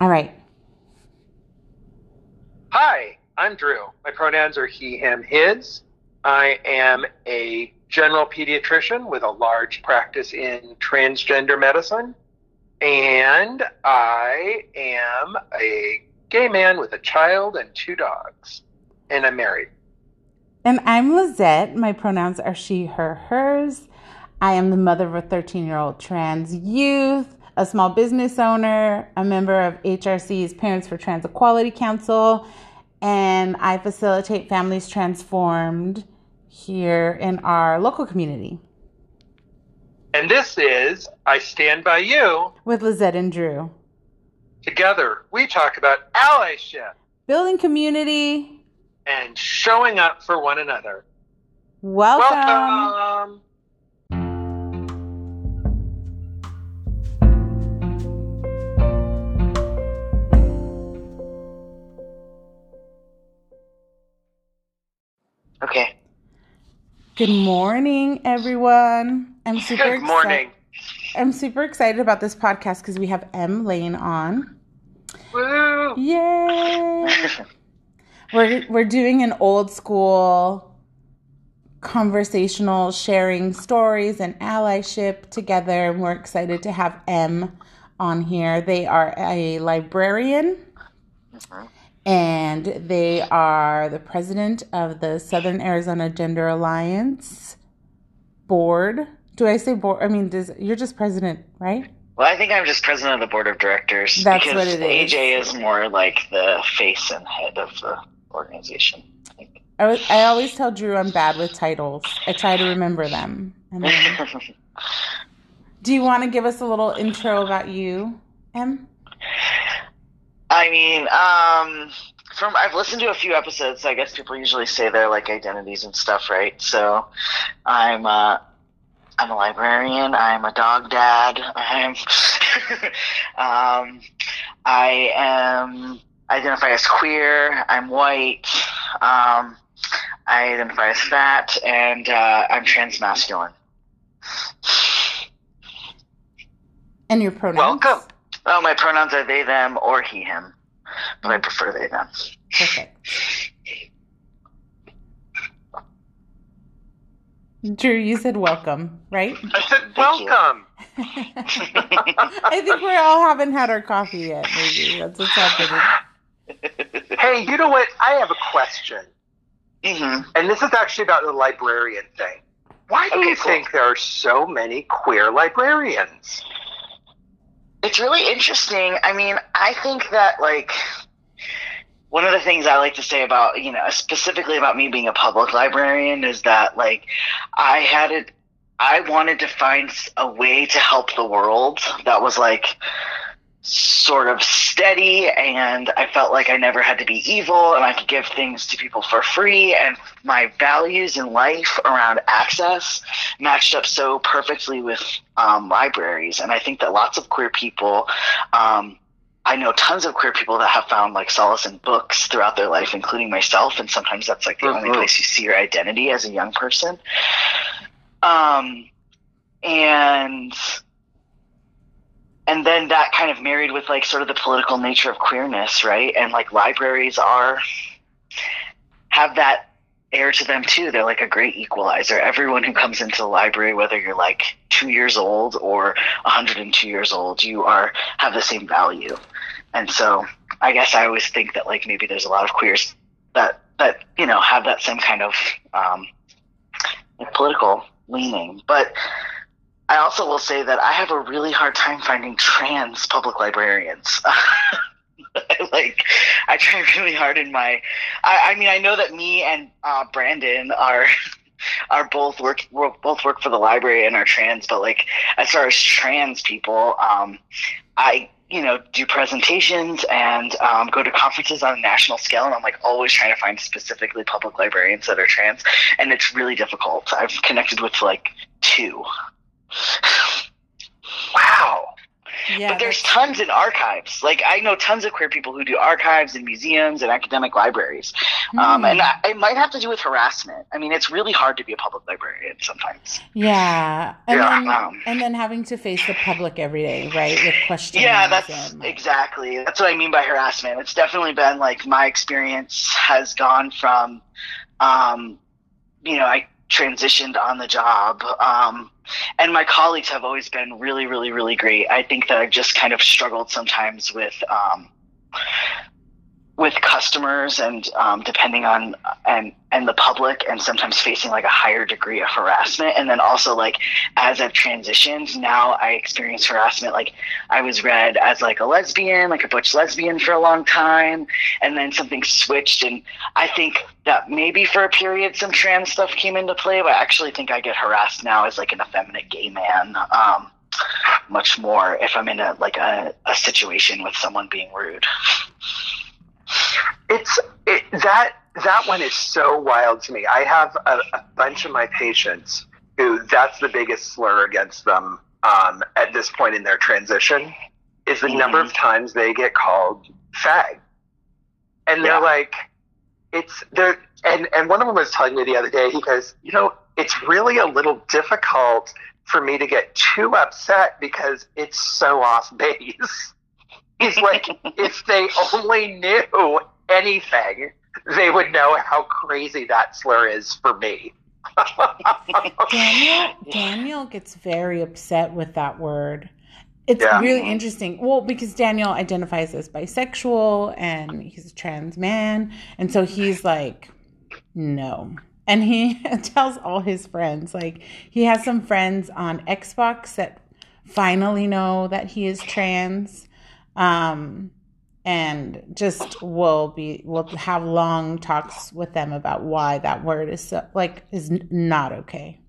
All right. Hi, I'm Drew. My pronouns are he, him, his. I am a general pediatrician with a large practice in transgender medicine. And I am a gay man with a child and two dogs. And I'm married. And I'm Lizette. My pronouns are she, her, hers. I am the mother of a 13 year old trans youth, a small business owner, a member of HRC's Parents for Trans Equality Council, and I facilitate families transformed here in our local community. And this is I Stand By You with Lizette and Drew. Together, we talk about allyship, building community, and showing up for one another. Welcome. Welcome. Okay. Good morning, everyone. I'm super Good morning. Exci- I'm super excited about this podcast because we have M Lane on. Woo! Yay! we're we're doing an old school conversational sharing stories and allyship together and we're excited to have M on here. They are a librarian Mhm. And they are the president of the Southern Arizona Gender Alliance board. Do I say board? I mean, does you're just president, right? Well, I think I'm just president of the board of directors That's because what it is. AJ is more like the face and head of the organization. I. I, was, I always tell Drew I'm bad with titles. I try to remember them. And then- do you want to give us a little intro about you, Em? I mean, um, from I've listened to a few episodes. So I guess people usually say their like identities and stuff, right? So, I'm uh, I'm a librarian. I'm a dog dad. I'm um, I am identify as queer. I'm white. Um, I identify as fat, and uh, I'm transmasculine. And your pronouns? Welcome. Oh, my pronouns are they, them, or he, him, but I prefer they, them. Perfect. Drew, you said welcome, right? I said welcome. I think we all haven't had our coffee yet. Maybe that's what's happening. Hey, you know what? I have a question. hmm And this is actually about the librarian thing. Why do Okay, you cool. think there are so many queer librarians? It's really interesting. I mean, I think that like one of the things I like to say about you know specifically about me being a public librarian is that like I had it. I wanted to find a way to help the world that was like sort of steady and I felt like I never had to be evil and I could give things to people for free and my values in life around access matched up so perfectly with um, libraries and I think that lots of queer people um, I know tons of queer people that have found like solace in books throughout their life, including myself, and sometimes that's like the only Mhm. place you see your identity as a young person. Um, and and then that kind of married with like sort of the political nature of queerness, right? And like libraries are have that air to them too. They're like a great equalizer. Everyone who comes into the library, whether you're like two years old or 102 years old, you are have the same value. And so I guess I always think that like maybe there's a lot of queers that that you know have that same kind of um, political leaning, but. I also will say that I have a really hard time finding trans public librarians. like, I try really hard in my. I, I mean, I know that me and uh, Brandon are are both work work- both work for the library and are trans, but like as far as trans people, um, I you know do presentations and um, go to conferences on a national scale, and I'm like always trying to find specifically public librarians that are trans, and it's really difficult. I've connected with like two. Wow. Yeah, but there's tons in archives. Like I know tons of queer people who do archives in museums and academic libraries. Um, Hmm. and I, it might have to do with harassment. I mean, it's really hard to be a public librarian sometimes. Yeah. And Yeah. then Um, and then having to face the public every day, right? With questions. Yeah, that's and, like- exactly. That's what I mean by harassment. It's definitely been like my experience has gone from, um, you know, I transitioned on the job. Um, and my colleagues have always been really, really, really great. I think that I've just kind of struggled sometimes with, um, with customers and um, depending on and and the public and sometimes facing like a higher degree of harassment. And then also like as I've transitioned now I experience harassment. Like I was read as like a lesbian like a butch lesbian for a long time and then something switched. And I think that maybe for a period some trans stuff came into play but I actually think I get harassed now as like an effeminate gay man um, much more if I'm in a like a, a situation with someone being rude. It's it, that that one is so wild to me. I have a, a bunch of my patients who that's the biggest slur against them um, at this point in their transition is the number of times they get called fag, and they're Yeah. like, it's they're and and one of them was telling me the other day. He goes, you know, it's really a little difficult for me to get too upset because it's so off base. He's like, if they only knew anything, they would know how crazy that slur is for me. Daniel Daniel gets very upset with that word. It's Yeah. really interesting. Well, because Daniel identifies as bisexual and he's a trans man, and so he's like, no. And he tells all his friends, like he has some friends on Xbox that finally know that he is trans. Um and just will be will have long talks with them about why that word is so like is not okay.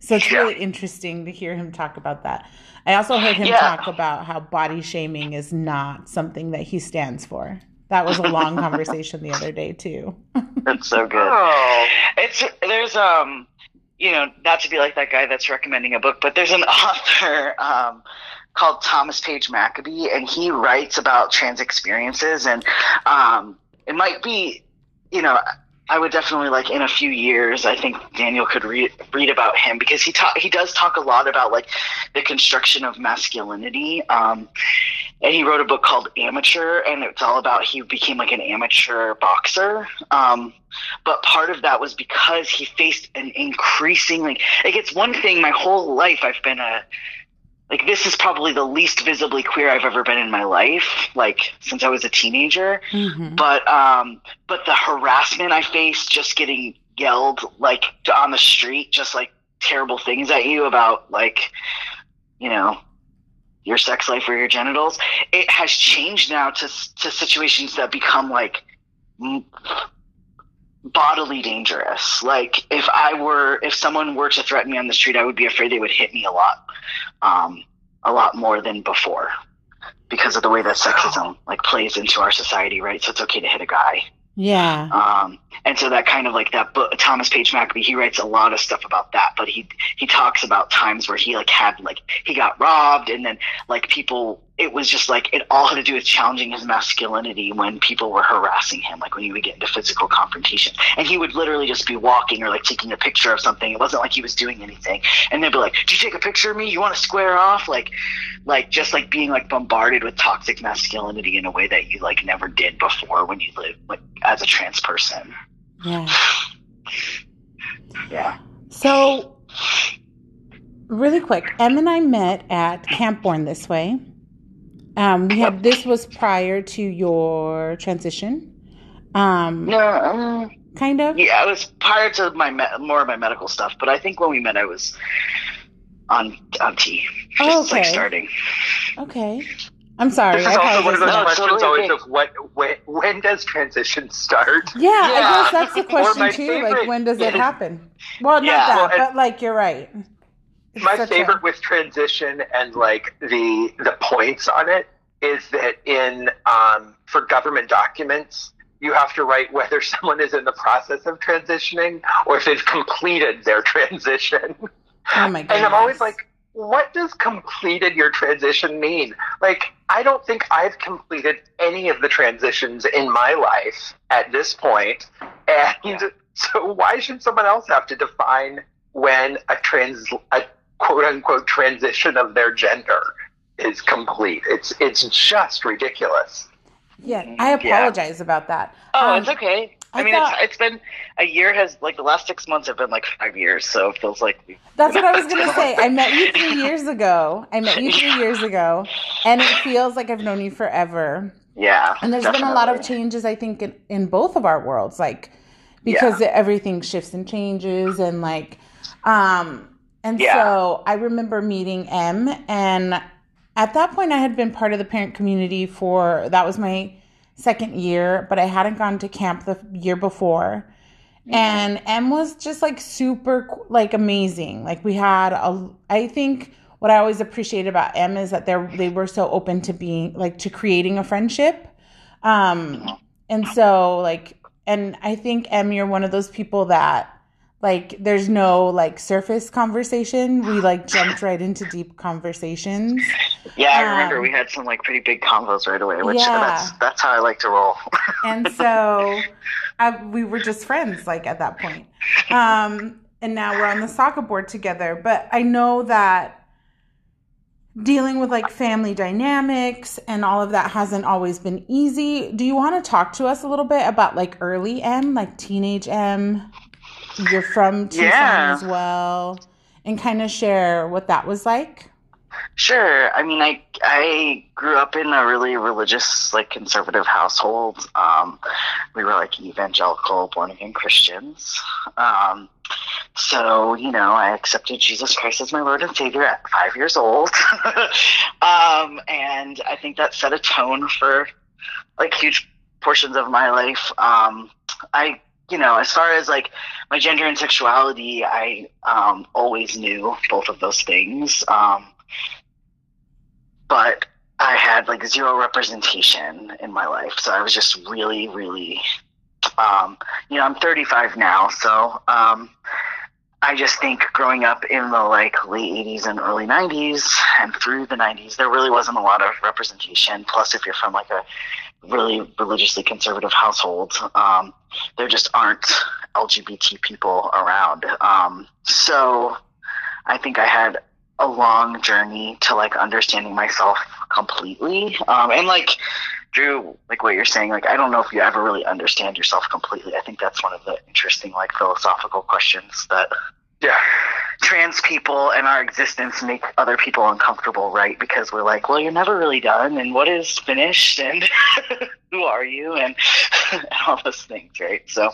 So it's Yeah. really interesting to hear him talk about that. I also heard him Yeah. talk about how body shaming is not something that he stands for. That was a long conversation the other day too. That's so good. Oh, It's there's um you know not to be like that guy that's recommending a book, but there's an author um called Thomas Page McBee, and he writes about trans experiences, and um it might be you know. I would definitely like in a few years. I think Daniel could read read about him because he talk he does talk a lot about like the construction of masculinity. Um, and he wrote a book called Amateur, and it's all about he became like an amateur boxer. Um, but part of that was because he faced an increasingly like it's one thing my whole life I've been a like this is probably the least visibly queer I've ever been in my life, like since I was a teenager. Mhm. But um, but the harassment I faced just getting yelled like on the street, just like terrible things at you about like, you know, your sex life or your genitals. It has changed now to to situations that become like bodily dangerous. Like if I were, if someone were to threaten me on the street, I would be afraid they would hit me a lot, um, a lot more than before, because of the way that sexism like plays into our society, right? So it's okay to hit a guy. Yeah. Um, and so that kind of like that book, Thomas Page McBee, he writes a lot of stuff about that, but he, he talks about times where he like had like, he got robbed and then like people, it was just like, it all had to do with challenging his masculinity when people were harassing him, like when he would get into physical confrontation and he would literally just be walking or like taking a picture of something. It wasn't like he was doing anything. And they'd be like, do you take a picture of me? You want to square off? Like, like just like being like bombarded with toxic masculinity in a way that you like never did before when you lived like as a trans person. Yeah. Yeah. So, really quick, Em and I met at Camp Born This Way. Um, we had this was prior to your transition. Um, No, um, kind of. yeah, I was prior to my me- more of my medical stuff, but I think when we met, I was on on T, just Oh, like okay. starting. Okay. I'm sorry. this I is also one of those. No, questions totally always okay. of what when, when does transition start? Yeah, I guess that's the question my too. Like, when does it happen? Well, not Yeah. that, Well, and- but like, you're right. My such a- favorite with transition and like the the points on it is that in um, for government documents you have to write whether someone is in the process of transitioning or if they've completed their transition Oh my god. and i'm always like what does completed your transition mean? Like, I don't think I've completed any of the transitions in my life at this point. And yeah. so why should someone else have to define when a trans, a quote unquote transition of their gender is complete? It's, it's just ridiculous. Yeah, I apologize yeah. about that. Oh, um, it's okay. I, I mean, thought, it's, it's been a year has like the last six months have been like five years, so it feels like that's what I was gonna say. I met you three years ago. I met you three yeah. years ago, and it feels like I've known you forever. Yeah, and there's definitely. been a lot of changes. I think in, in both of our worlds, like because yeah. everything shifts and changes, and like, um, and yeah. so I remember meeting M, and at that point, I had been part of the parent community for that was my second year, but I hadn't gone to camp the year before. And M was just like super like amazing. Like we had a I think what I always appreciate about M is that they they were so open to being like to creating a friendship. Um and so like and I think M you're one of those people that like there's no like surface conversation. We like jumped right into deep conversations. Yeah i remember we um, had some like pretty big convos right away which yeah. that's that's how i like to roll. And so I, we were just friends like at that point. Um and now we're on the SAGA board together. But i know that dealing with like family dynamics and all of that hasn't always been easy. Do you want to talk to us a little bit about like early m like teenage m you're from Tucson yeah. as well, and kind of share what that was like? Sure. I mean, I I grew up in a really religious, like conservative household. Um, we were like evangelical, born again Christians. Um, so you know, I accepted Jesus Christ as my Lord and Savior at five years old, um, and I think that set a tone for like huge portions of my life. Um, I you know, as far as like my gender and sexuality, I um, always knew both of those things. Um, but I had like zero representation in my life. So I was just really, really, um, you know, I'm 35 now. So um, I just think growing up in the like late 80s and early 90s and through the 90s, there really wasn't a lot of representation. Plus, if you're from like a really religiously conservative household, um, there just aren't LGBT people around. Um, so I think I had a long journey to like understanding myself completely. Um, and like Drew, like what you're saying, like I don't know if you ever really understand yourself completely. I think that's one of the interesting like philosophical questions that yeah trans people and our existence make other people uncomfortable, right? Because we're like, well, you're never really done, and what is finished, and who are you, and, and all those things, right? So,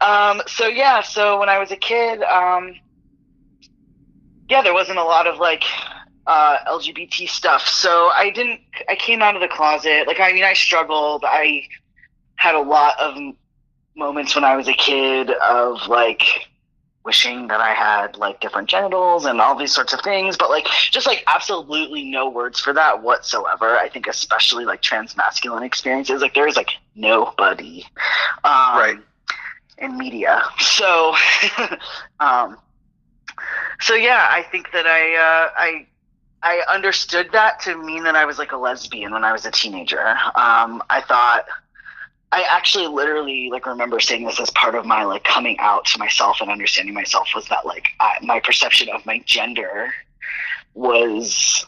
um, so yeah, so when I was a kid, um, yeah, there wasn't a lot of like uh, LGBT stuff, so I didn't. I came out of the closet. Like, I mean, I struggled. I had a lot of moments when I was a kid of like wishing that I had like different genitals and all these sorts of things, but like just like absolutely no words for that whatsoever. I think especially like trans masculine experiences, like there's like nobody, um, right, in media. So, um, so yeah, I think that I uh, I I understood that to mean that I was like a lesbian when I was a teenager. Um, I thought I actually literally like remember saying this as part of my like coming out to myself and understanding myself was that like I, my perception of my gender was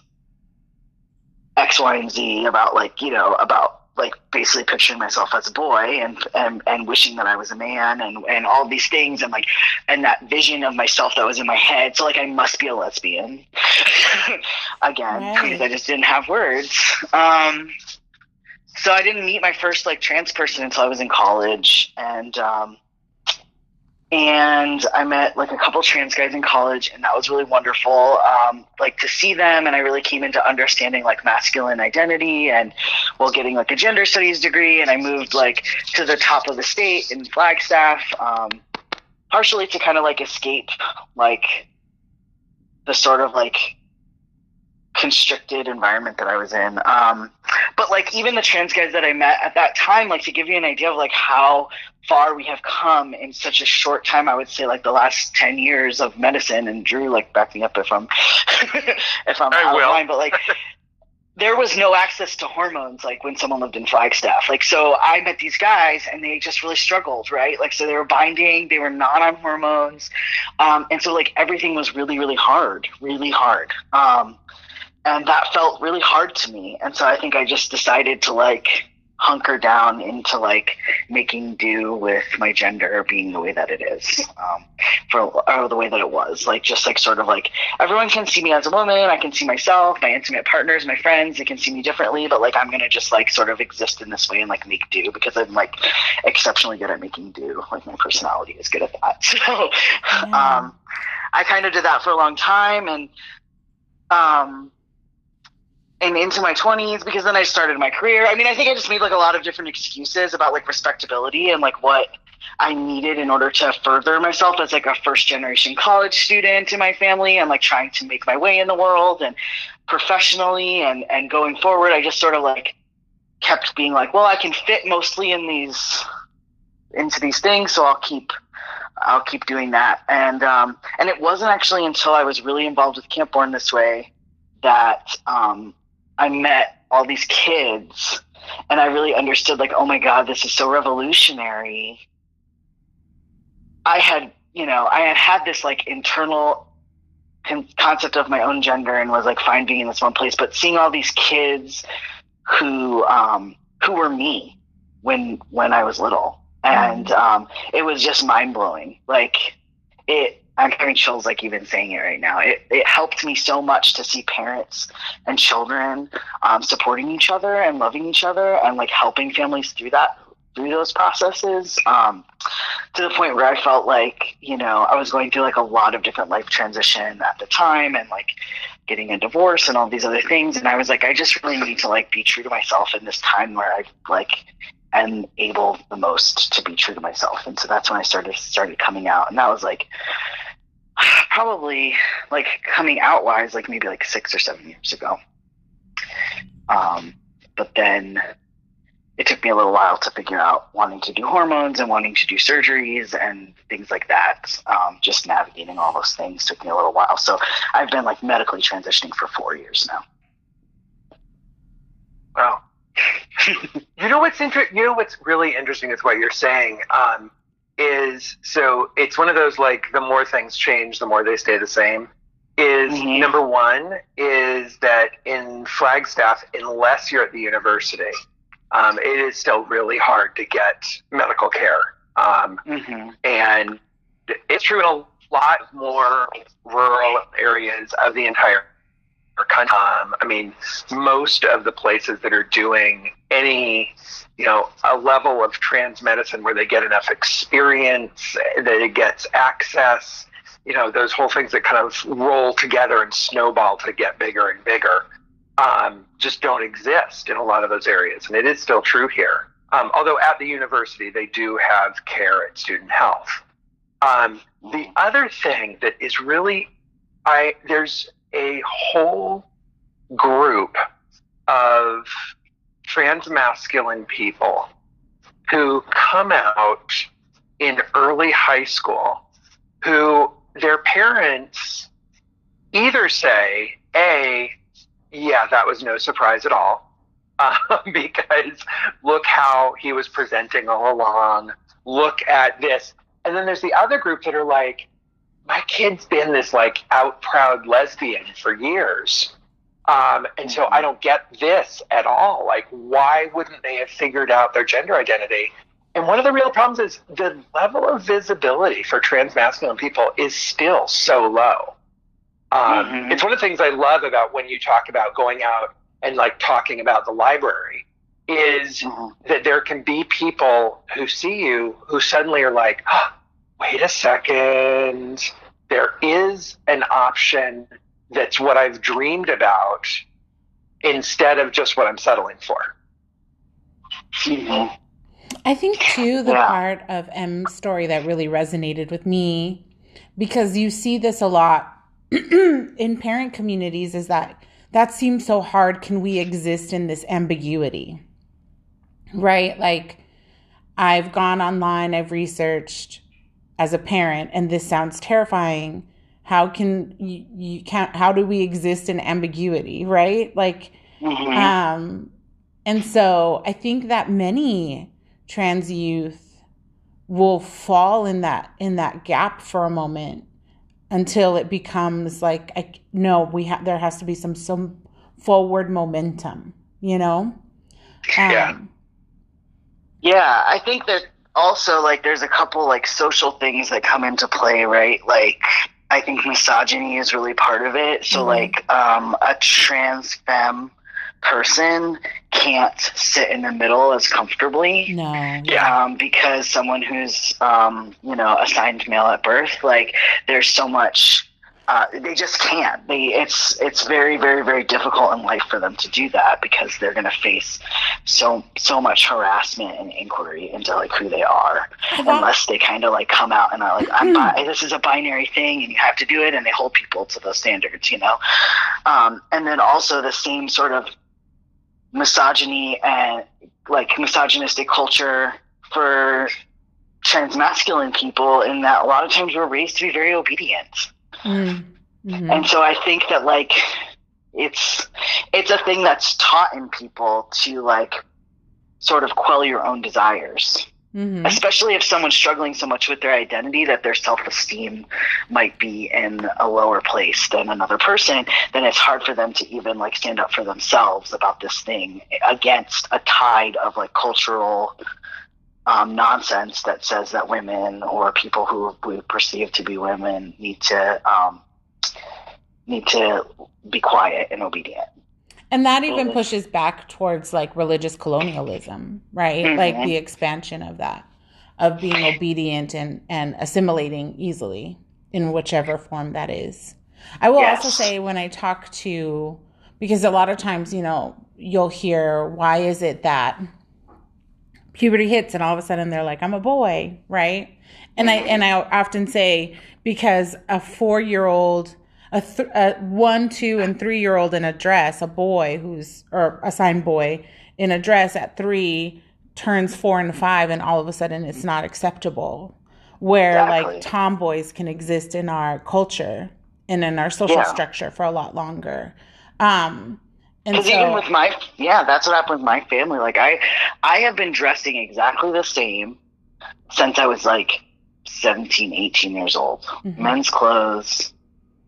X, Y, and Z about like you know about like basically picturing myself as a boy and and, and wishing that I was a man and and all these things and like and that vision of myself that was in my head. So like I must be a lesbian again right. because I just didn't have words. Um, so I didn't meet my first like trans person until I was in college, and um, and I met like a couple trans guys in college, and that was really wonderful. Um, like to see them, and I really came into understanding like masculine identity, and while getting like a gender studies degree, and I moved like to the top of the state in Flagstaff, um, partially to kind of like escape like the sort of like constricted environment that I was in. Um, but like even the trans guys that I met at that time, like to give you an idea of like how far we have come in such a short time. I would say like the last 10 years of medicine and Drew, like back me up if I'm, if I'm I out will. of line, but like, there was no access to hormones like when someone lived in Flagstaff. Like, so I met these guys and they just really struggled, right? Like, so they were binding, they were not on hormones. Um, and so like everything was really, really hard, really hard. Um, and that felt really hard to me. And so I think I just decided to like hunker down into like making do with my gender being the way that it is, um, for or the way that it was. Like just like sort of like everyone can see me as a woman. I can see myself, my intimate partners, my friends. They can see me differently, but like I'm gonna just like sort of exist in this way and like make do because I'm like exceptionally good at making do. Like my personality is good at that. So, Yeah. um, I kind of did that for a long time and um and into my 20s because then I started my career. I mean, I think I just made like a lot of different excuses about like respectability and like what I needed in order to further myself as like a first generation college student in my family and like trying to make my way in the world and professionally and and going forward. I just sort of like kept being like, well, I can fit mostly in these into these things, so I'll keep I'll keep doing that. And um, and it wasn't actually until I was really involved with Camp Born This Way that um, I met all these kids, and I really understood like, oh my god, this is so revolutionary. I had, you know, I had had this like internal con- concept of my own gender and was like fine being in this one place, but seeing all these kids who um, who were me when when I was little, and um, it was just mind blowing. Like it, I'm having chills like even saying it right now. It it helped me so much to see parents and children um, supporting each other and loving each other and like helping families through that through those processes. Um, to the point where I felt like, you know, I was going through like a lot of different life transition at the time and like getting a divorce and all these other things. And I was like, I just really need to like be true to myself in this time where I like am able the most to be true to myself. And so that's when I started started coming out. And that was like probably like coming out wise, like maybe like six or seven years ago. Um, but then it took me a little while to figure out wanting to do hormones and wanting to do surgeries and things like that. Um, just navigating all those things took me a little while. So I've been like medically transitioning for four years now. Wow. you know what's inter- You know what's really interesting is what you're saying. Um, is so it's one of those like the more things change, the more they stay the same. Is Mhm. number one is that in Flagstaff, unless you're at the university, um, it is still really hard to get medical care. Um, Mm-hmm. and it's true in a lot more rural areas of the entire country. Um, I mean, most of the places that are doing any, you know, a level of trans medicine where they get enough experience, that it gets access, you know, those whole things that kind of roll together and snowball to get bigger and bigger, um, just don't exist in a lot of those areas. And it is still true here. Um, although at the university, they do have care at student health. Um, the other thing that is really, I there's a whole group of trans masculine people who come out in early high school who their parents either say, A, yeah, that was no surprise at all, uh, because look how he was presenting all along, look at this. And then there's the other group that are like, my kid's been this like out proud lesbian for years. Um, and so I don't get this at all. Like, why wouldn't they have figured out their gender identity? And one of the real problems is the level of visibility for trans masculine people is still so low. Um, Mhm. It's one of the things I love about when you talk about going out and like talking about the library is Mm-hmm. that there can be people who see you who suddenly are like, oh, wait a second, there is an option that's what I've dreamed about instead of just what I'm settling for. Mm-hmm. I think too the Yeah. part of M's story that really resonated with me because you see this a lot in parent communities is that that seems so hard can we exist in this ambiguity right like I've gone online, I've researched as a parent, and this sounds terrifying. How can you, you can't, how do we exist in ambiguity, right? Like, Mhm. um, and so I think that many trans youth will fall in that in that gap for a moment until it becomes like I no we have there has to be some some forward momentum you know Yeah. Um, Yeah, I think that also like there's a couple like social things that come into play, right? Like I think misogyny is really part of it. So Mhm. like um a trans femme person can't sit in the middle as comfortably. no Yeah. Um, because someone who's um, you know, assigned male at birth, like there's so much uh, they just can't. They it's it's very very very difficult in life for them to do that because they're going to face so so much harassment and inquiry into like who they are That- unless they kind of like come out and are like I'm bi- this is a binary thing and you have to do it and they hold people to those standards, you know. Um, and then also the same sort of misogyny and like misogynistic culture for transmasculine people in that a lot of times we're raised to be very obedient. Mm, mhm. And so I think that like it's it's a thing that's taught in people to like sort of quell your own desires. Mhm. Especially if someone's struggling so much with their identity that their self esteem might be in a lower place than another person, then it's hard for them to even like stand up for themselves about this thing against a tide of like cultural um, nonsense that says that women or people who we perceive to be women need to um, need to be quiet and obedient. And that even pushes back towards like religious colonialism, right? Like Mhm. the expansion of that, of being obedient and, and assimilating easily in whichever form that is. I will also say when I talk to, because a lot of times, you know, you'll hear, why is it that puberty hits and all of a sudden they're like, I'm a boy, right? And I, and I often say, because a four year old, a, th- a one, two, and three year old in a dress, a boy who's, or assigned boy in a dress at three turns four and five, and all of a sudden it's not acceptable. Where Exactly. like tomboys can exist in our culture and in our social Yeah. structure for a lot longer. Um, Because so, even with my yeah, that's what happened with my family. Like I, I have been dressing exactly the same since I was like 17, 18 years old. Mhm. Men's clothes,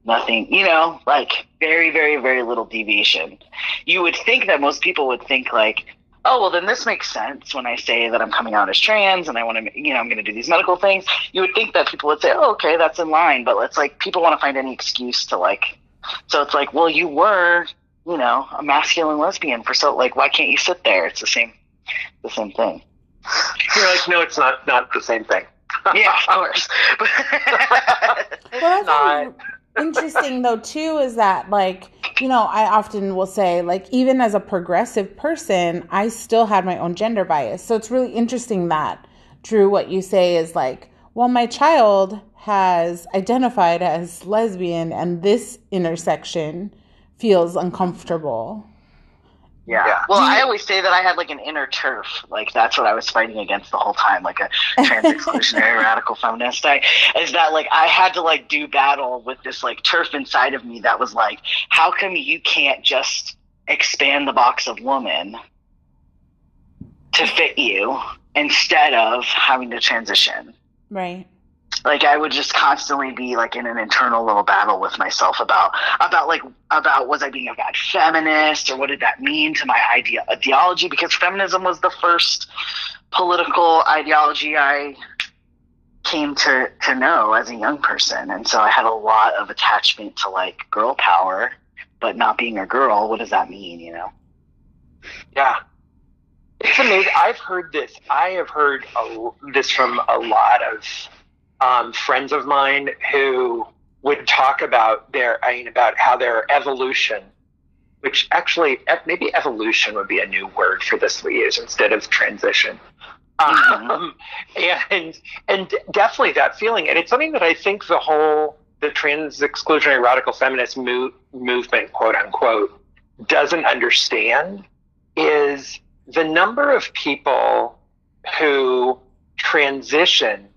nothing. You know, like very, very, very little deviation. You would think that most people would think like, oh well, then this makes sense when I say that I'm coming out as trans and I want to, you know, I'm going to do these medical things. You would think that people would say, oh okay, that's in line. But it's like people want to find any excuse to like. So it's like, well, you were you know, a masculine lesbian for so like why can't you sit there? It's the same the same thing. You're like, no, it's not not the same thing. Yeah, of course. Well, that's not. interesting though too is that like you know I often will say like even as a progressive person I still had my own gender bias. So it's really interesting that Drew what you say is like well my child has identified as lesbian and this intersection feels uncomfortable. yeah. Yeah. Well, you- I always say that I had like an inner turf. Like that's what I was fighting against the whole time, like a trans exclusionary radical feminist. I is that like I had to like do battle with this like turf inside of me that was like, how come you can't just expand the box of woman to fit you instead of having to transition? Right. Like I would just constantly be like in an internal little battle with myself about about like about was I being a bad feminist or what did that mean to my idea ideology because feminism was the first political ideology I came to to know as a young person and so I had a lot of attachment to like girl power but not being a girl what does that mean you know Yeah. It's amazing. I've heard this. I have heard a, this from a lot of um, friends of mine who would talk about their, I mean, about how their evolution, which actually maybe evolution would be a new word for this we use instead of transition. Um, and and definitely that feeling, and it's something that I think the whole the trans exclusionary radical feminist mo- movement, quote unquote, doesn't understand is the number of people who transition,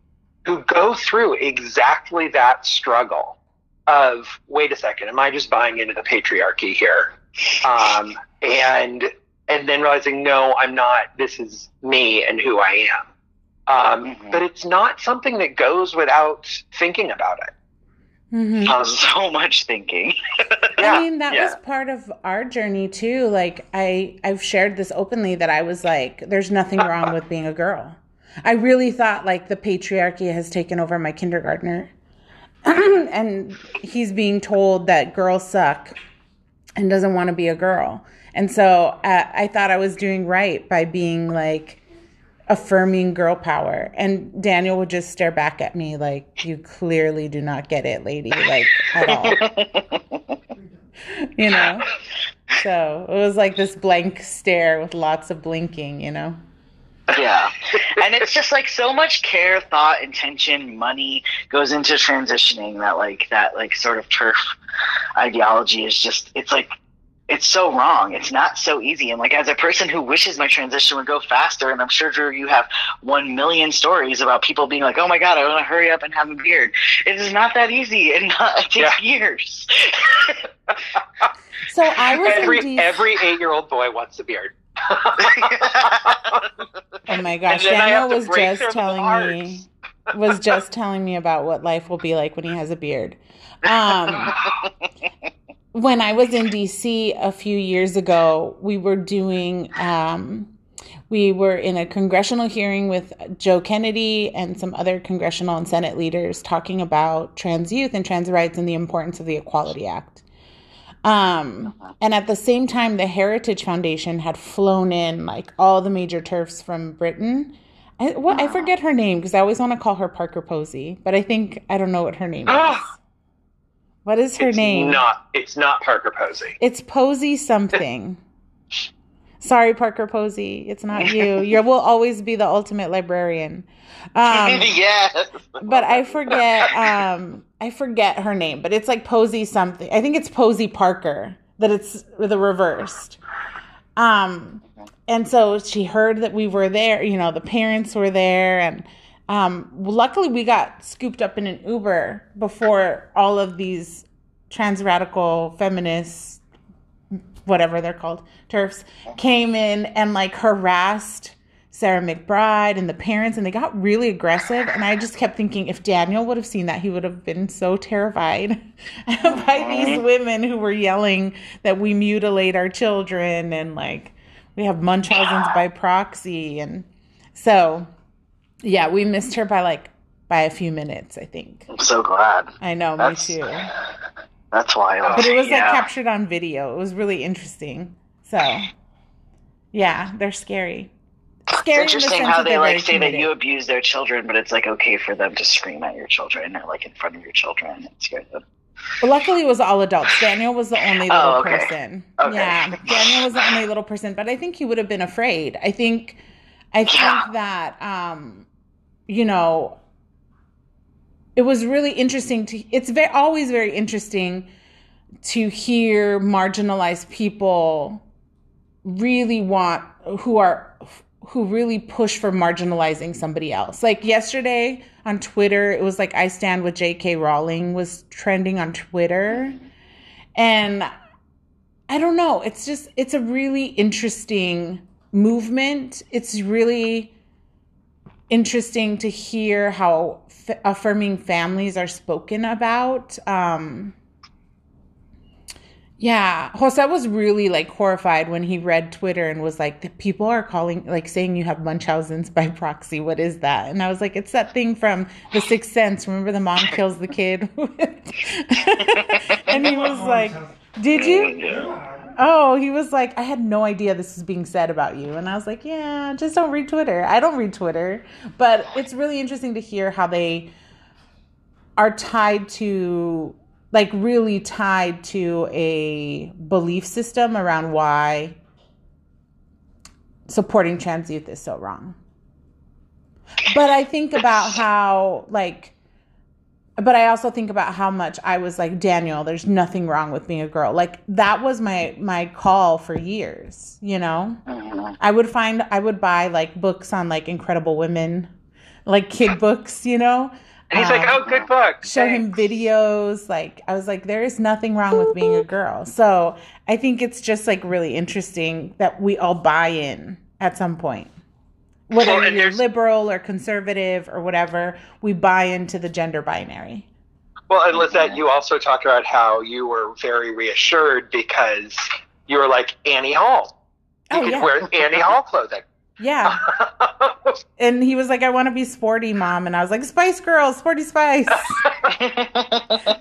who go through exactly that struggle of, wait a second, am I just buying into the patriarchy here? Um, and, and then realizing, no, I'm not, this is me and who I am. Um, mm-hmm. But it's not something that goes without thinking about it. Mm-hmm. Um, so much thinking. yeah, I mean, that yeah. was part of our journey too. Like I, I've shared this openly that I was like, "There's nothing wrong with being a girl." I really thought like the patriarchy has taken over my kindergartner, and he's being told that girls suck and doesn't want to be a girl. And so uh, I thought I was doing right by being like affirming girl power. And Daniel would just stare back at me like, You clearly do not get it, lady, like at all. you know? So it was like this blank stare with lots of blinking, you know? Yeah. And it's just like so much care, thought, intention, money goes into transitioning that like that like sort of turf ideology is just it's like it's so wrong. It's not so easy. And like as a person who wishes my transition would go faster, and I'm sure Drew, you have one million stories about people being like, "Oh my god, I want to hurry up and have a beard." It is not that easy, and not, it takes yeah. years. so I was every every eight year old boy wants a beard. oh my gosh, Daniel was just telling me was just telling me about what life will be like when he has a beard. Um, when I was in DC a few years ago, we were doing, um, we were in a congressional hearing with Joe Kennedy and some other congressional and Senate leaders talking about trans youth and trans rights and the importance of the Equality Act. Um, and at the same time, the Heritage Foundation had flown in like all the major turfs from Britain. I, well, I forget her name because I always want to call her Parker Posey, but I think I don't know what her name is. What is her it's name? Not it's not Parker Posey. It's Posey something. Sorry, Parker Posey. It's not you. You will always be the ultimate librarian. Um, yes. but I forget. Um, I forget her name. But it's like Posey something. I think it's Posie Parker. That it's the reversed. Um, and so she heard that we were there. You know, the parents were there, and um, luckily, we got scooped up in an Uber before all of these trans radical feminists, whatever they're called, turfs, came in and like harassed Sarah McBride and the parents, and they got really aggressive. And I just kept thinking, if Daniel would have seen that, he would have been so terrified by these women who were yelling that we mutilate our children and like we have Munchausen's by proxy. And so yeah, we missed her by like by a few minutes, I think. I'm so glad. I know, that's, me too. That's why. But it was yeah. like captured on video. It was really interesting. So, yeah, they're scary. Scary it's interesting how they like say committed. that you abuse their children, but it's like okay for them to scream at your children or like in front of your children. It's good. Well, luckily, it was all adults. Daniel was the only little oh, okay. person. Okay. Yeah, Daniel was the only little person, but I think he would have been afraid. I think, I think yeah. that um, you know, it was really interesting to, it's very, always very interesting to hear marginalized people really want, who are, who really push for marginalizing somebody else. Like yesterday on Twitter, it was like I stand with J.K. Rowling was trending on Twitter. And I don't know, it's just, it's a really interesting movement. It's really, interesting to hear how affirming families are spoken about. Um, yeah, Jose was really like horrified when he read Twitter and was like, "The people are calling, like, saying you have Munchausen's by proxy. What is that?" And I was like, "It's that thing from The Sixth Sense. Remember the mom kills the kid?" and he was like, "Did you?" Oh, he was like, I had no idea this was being said about you. And I was like, yeah, just don't read Twitter. I don't read Twitter. But it's really interesting to hear how they are tied to, like, really tied to a belief system around why supporting trans youth is so wrong. But I think about how, like, but I also think about how much I was like Daniel. There's nothing wrong with being a girl. Like that was my my call for years. You know, Mhm. I would find I would buy like books on like incredible women, like kid books. You know, And he's like, Um, "Oh, good book." show him videos. Like I was like, there is nothing wrong with being a girl. So I think it's just like really interesting that we all buy in at some point. Whether Well, you're liberal or conservative or whatever, we buy into the gender binary. Well, and Lizette, you also talked about how you were very reassured because you were like Annie Hall. Oh, you Oh, could yeah. wear Annie Hall clothing. Yeah. And he was like, I want to be sporty, mom. And I was like, Spice Girls, Sporty Spice.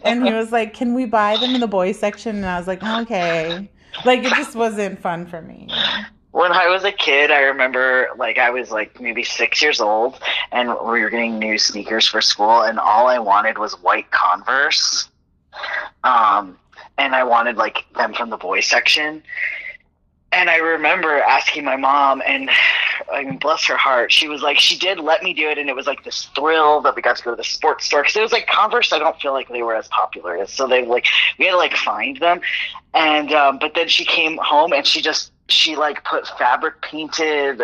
and he was like, Can we buy them in the boys section? And I was like, Okay. Like, it just wasn't fun for me. When I was a kid, I remember like I was like maybe six years old, and we were getting new sneakers for school, and all I wanted was white Converse. Um, and I wanted like them from the boys section. And I remember asking my mom, and I mean, bless her heart, she was like, she did let me do it, and it was like this thrill that we got to go to the sports store because it was like Converse. I don't feel like they were as popular so they like we had to like find them, and um, but then she came home and she just she like put fabric painted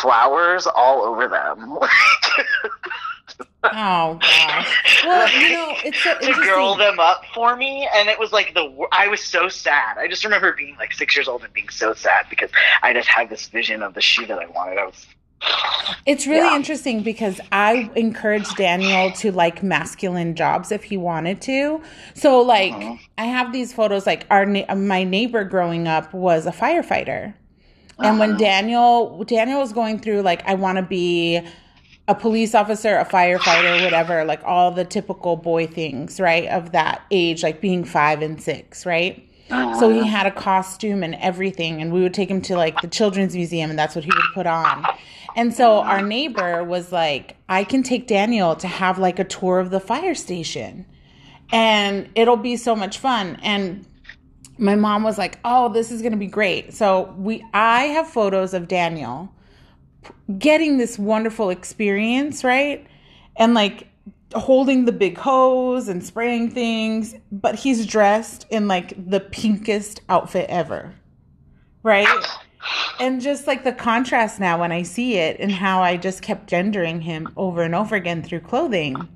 flowers all over them. Oh, gosh. Well, you know, it's so to girl them up for me and it was like the i was so sad. I just remember being like six years old and being so sad because i just had this vision of the shoe that i wanted. I was It's really Yeah. interesting because I encouraged Daniel to like masculine jobs if he wanted to. So like Mhm. I have these photos like our my neighbor growing up was a firefighter. And when Uh-huh. Daniel Daniel was going through like I want to be a police officer, a firefighter, whatever, like all the typical boy things, right? Of that age like being 5 and 6, right? So he uh-huh. had a costume and everything, and we would take him to like the children's museum, and that's what he would put on. And so uh-huh. our neighbor was like, I can take Daniel to have like a tour of the fire station, and it'll be so much fun. And my mom was like, "Oh, this is going to be great." So we I have photos of Daniel getting this wonderful experience, right? And like holding the big hose and spraying things, but he's dressed in like the pinkest outfit ever. Right? And just like the contrast now when I see it and how I just kept gendering him over and over again through clothing.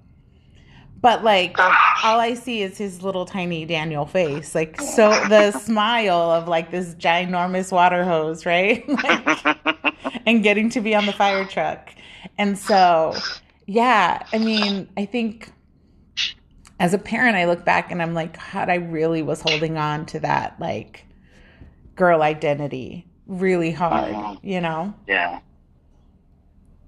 But like all I see is his little tiny Daniel face. Like so the smile of like this ginormous water hose, right? like, and getting to be on the fire truck. And so, yeah, I mean, I think as a parent, I look back and I'm like, God, I really was holding on to that like girl identity really hard, Mhm. you know? yeah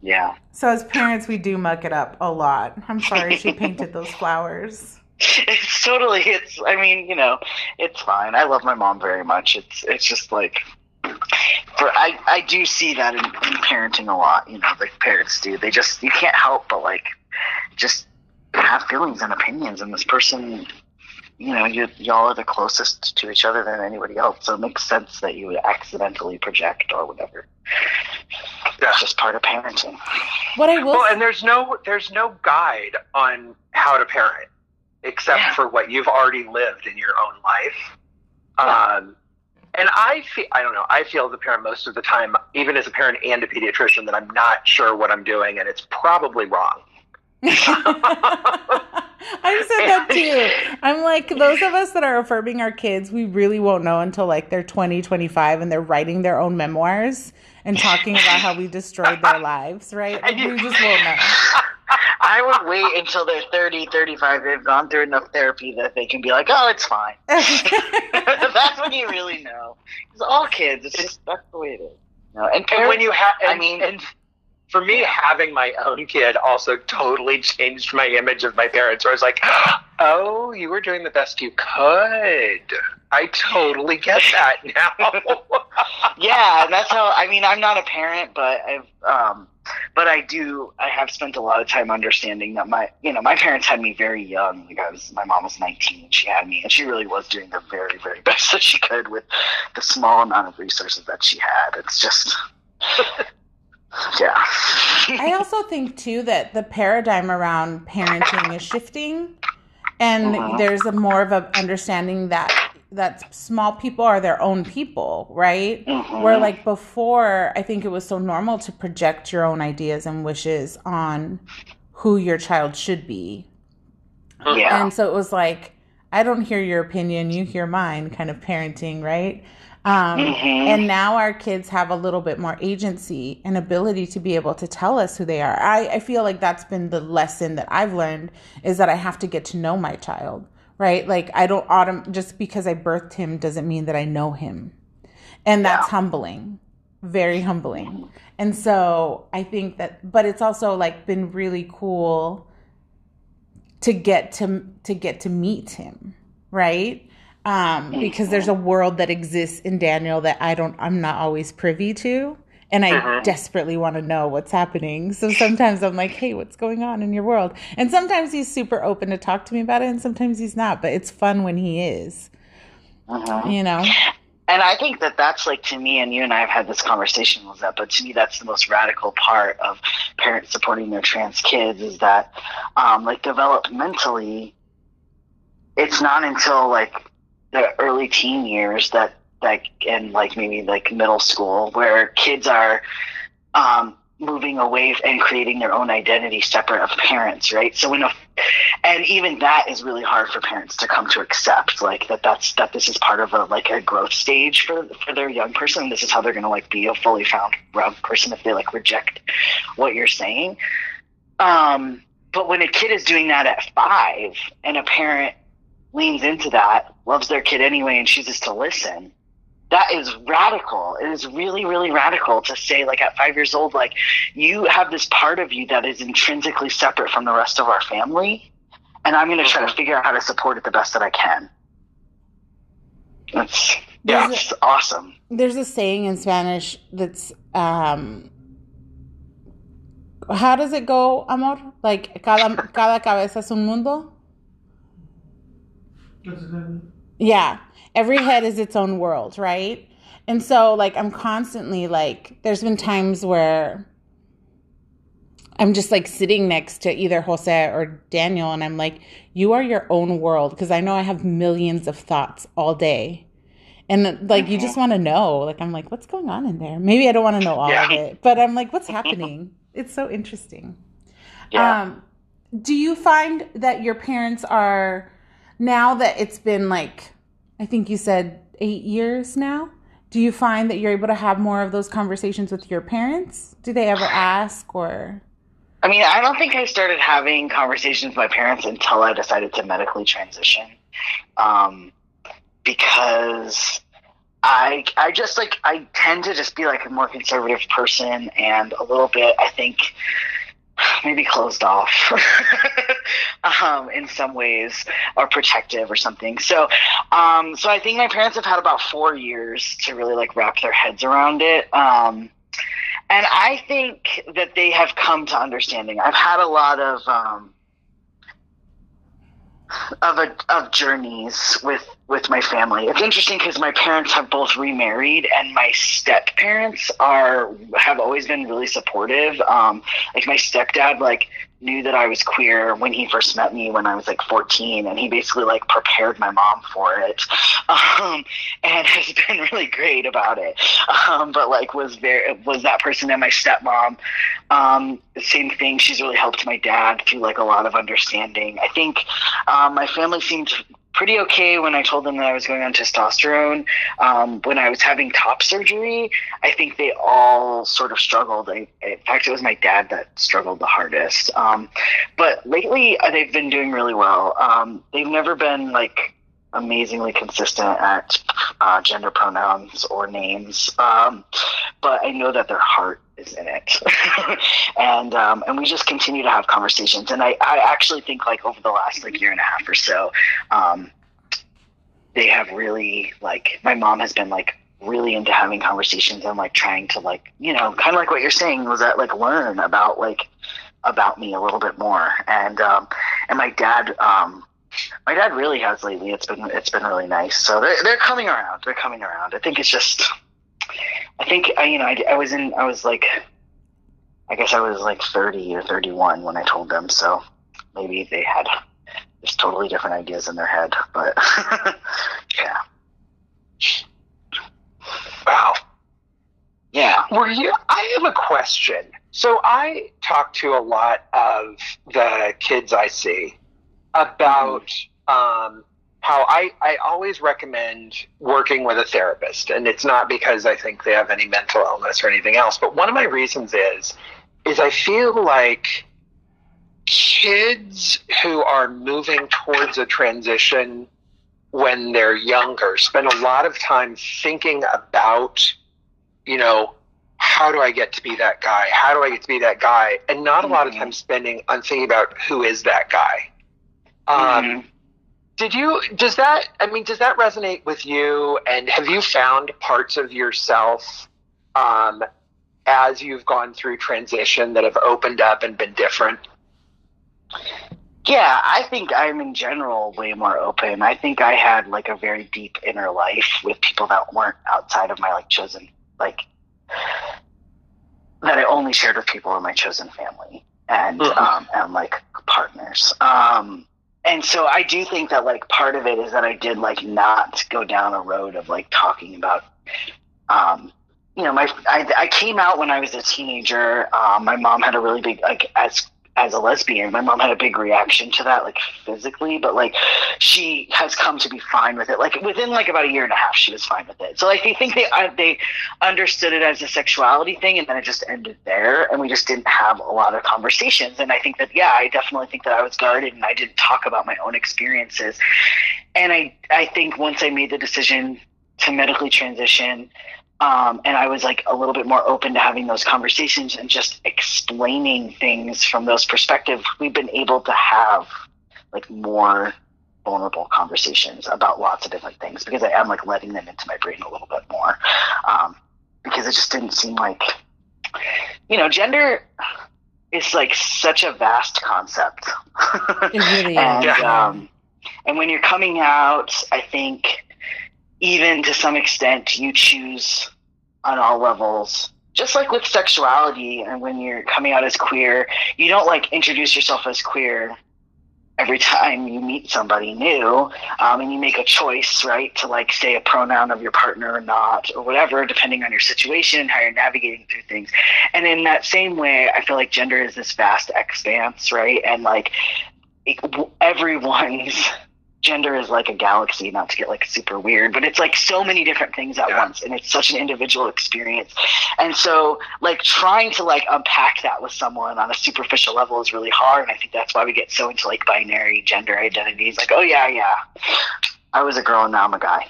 yeah So as parents, we do muck it up a lot. I'm sorry she painted those flowers. it's totally it's i mean you know it's fine i love my mom very much it's it's just like for i i do see that in, in parenting a lot you know the parents do they just you can't help but like just have feelings and opinions and this person you know you y'all are the closest to each other than anybody else so it makes sense that you would accidentally project or whatever Yeah. it's just part of parenting What I will Well, and there's no there's no guide on how to parent except Yeah. for what you've already lived in your own life. Yeah. Um, and I feel I don't know. I feel as a parent most of the time, even as a parent and a pediatrician, that I'm not sure what I'm doing, and it's probably wrong. I said that too. I'm like, those of us that are affirming our kids, we really won't know until like they're 20, 25 and they're writing their own memoirs and talking about how we destroyed their lives, right? Like, And you- we just won't know. I would wait until they're 30, 35, they've gone through enough therapy that they can be like, oh, it's fine. that's when you really know. Because all kids, it's just, that's the way it is. No, and And when you have, I I mean- mean, and for me, having my own kid also totally changed my image of my parents. Where I was like, "Oh, you were doing the best you could." I totally get that now. yeah, and that's how, I mean, I'm not a parent, but I've, um, but I do, I have spent a lot of time understanding that my, you know, my parents had me very young. Like I was, my mom was 19 and she had me, and she really was doing the very, very best that she could with the small amount of resources that she had. It's just, yeah. I also think too that the paradigm around parenting is shifting. and Uh-huh. there's a more of a understanding that that small people are their own people, right? Mhm. Where like before, I think it was so normal to project your own ideas and wishes on who your child should be. yeah. And so it was like, I don't hear your opinion, you hear mine kind of parenting, right? Um, Mhm. And now our kids have a little bit more agency and ability to be able to tell us who they are. I, I feel like that's been the lesson that I've learned is that I have to get to know my child, right? Like I don't autom- just because I birthed him doesn't mean that I know him. And that's Yeah. humbling, very humbling. And so I think that, but it's also like been really cool to get to to get to meet him, right? Um, because there's a world that exists in Daniel that I don't, I'm not always privy to, and I Mhm. desperately want to know what's happening. So sometimes I'm like, "Hey, what's going on in your world?" And sometimes he's super open to talk to me about it, and sometimes he's not. But it's fun when he is, Mhm. you know. And I think that that's like to me, and you and I have had this conversation, was that, but to me, that's the most radical part of parents supporting their trans kids is that, um, like developmentally, it's not until like the early teen years that, like, and like maybe like middle school where kids are, um, moving away and creating their own identity separate of parents, right? So when a, and even that is really hard for parents to come to accept, like that that's that this is part of a like a growth stage for for their young person. This is how they're going to like be a fully found person if they like reject what you're saying. Um, but when a kid is doing that at five, and a parent leans into that, loves their kid anyway, and chooses to listen, that is radical. It is really, really radical to say, like, at five years old, like, you have this part of you that is intrinsically separate from the rest of our family, and I'm going to try to figure out how to support it the best that I can. That's, yeah, it's awesome. there's a saying in Spanish that's um how does it go, amor? Like cada cada cabeza es un mundo? Yeah. Every head is its own world, right? And so like I'm constantly like there's been times where I'm just like sitting next to either Jose or Daniel and I'm like you are your own world because I know I have millions of thoughts all day. And like you just want to know, like I'm like what's going on in there? Maybe I don't want to know all of it, but I'm like what's happening? it's so interesting. Yeah. Um, do you find that your parents are now that it's been like I think you said eight years now? Do you find that you're able to have more of those conversations with your parents? Do they ever ask or? I mean, I don't think I started having conversations with my parents until I decided to medically transition. Um, because I I just like I tend to just be like a more conservative person and a little bit I think maybe closed off um, in some ways or protective or something. So um, so I think my parents have had about four years to really like wrap their heads around it. Um, and I think that they have come to understanding. I've had a lot of um, of a, of journeys with with my family. It's interesting because my parents have both remarried, and my step parents are have always been really supportive. Um, like my stepdad, like knew that I was queer when he first met me when I was like 14, and he basically like prepared my mom for it, um, and has been really great about it. Um, but like was very was that person and my stepmom. Um, same thing. She's really helped my dad through like a lot of understanding. I think um, my family seemed pretty okay when I told them that I was going on testosterone. Um, when I was having top surgery, I think they all sort of struggled. I, in fact, it was my dad that struggled the hardest. Um, but lately, uh, they've been doing really well. Um, they've never been like amazingly consistent at uh, gender pronouns or names, um, but I know that their heart is in it, and um, and we just continue to have conversations. And I, I actually think like over the last like year and a half or so, um, they have really like my mom has been like really into having conversations and like trying to like you know kind of like what you're saying was that like learn about like about me a little bit more. And um and my dad um my dad really has lately it's been it's been really nice so they're, they're coming around they're coming around i think it's just i think I, you know I, I was in i was like i guess i was like 30 or 31 when i told them so maybe they had there's totally different ideas in their head. But yeah. Wow. Yeah. Were you? I have a question. So I talk to a lot of the kids I see about um, how I, I always recommend working with a therapist, and it's not because I think they have any mental illness or anything else. But one of my reasons is is I feel like kids who are moving towards a transition when they're younger spend a lot of time thinking about, you know, how do I get to be that guy? How do I get to be that guy? And not a lot of time spending on thinking about who is that guy. Um, Mhm. did you, does that, I mean, does that resonate with you? And have you found parts of yourself um, as you've gone through transition that have opened up and been different? Yeah, I think I'm in general way more open. I think I had like a very deep inner life with people that weren't outside of my like chosen like that I only shared with people in my chosen family and Mhm. um and like partners. Um and so I do think that like part of it is that I did like not go down a road of like talking about um you know my I, I came out when I was a teenager. Um, my mom had a really big like as as a lesbian, my mom had a big reaction to that, like physically, but like she has come to be fine with it. Like within like about a year and a half, she was fine with it. So like they think they uh, they understood it as a sexuality thing, and then it just ended there, and we just didn't have a lot of conversations. And I think that yeah, I definitely think that I was guarded, and I didn't talk about my own experiences. And I I think once I made the decision to medically transition. Um, and I was like a little bit more open to having those conversations and just explaining things from those perspectives. We've been able to have like more vulnerable conversations about lots of different things because I am like letting them into my brain a little bit more. Um, because it just didn't seem like, you know, gender is like such a vast concept. It really and, Yeah. um, and when you're coming out, I think even to some extent you choose on all levels. Just like with sexuality and when you're coming out as queer you don't like introduce yourself as queer every time you meet somebody new um, and you make a choice right to like say a pronoun of your partner or not or whatever depending on your situation and how you're navigating through things. And in that same way i feel like gender is this vast expanse right and like it, everyone's gender is like a galaxy not to get like super weird but it's like so many different things at Yeah. once and it's such an individual experience. And so like trying to like unpack that with someone on a superficial level is really hard and i think that's why we get so into like binary gender identities like oh yeah yeah i was a girl and now i'm a guy.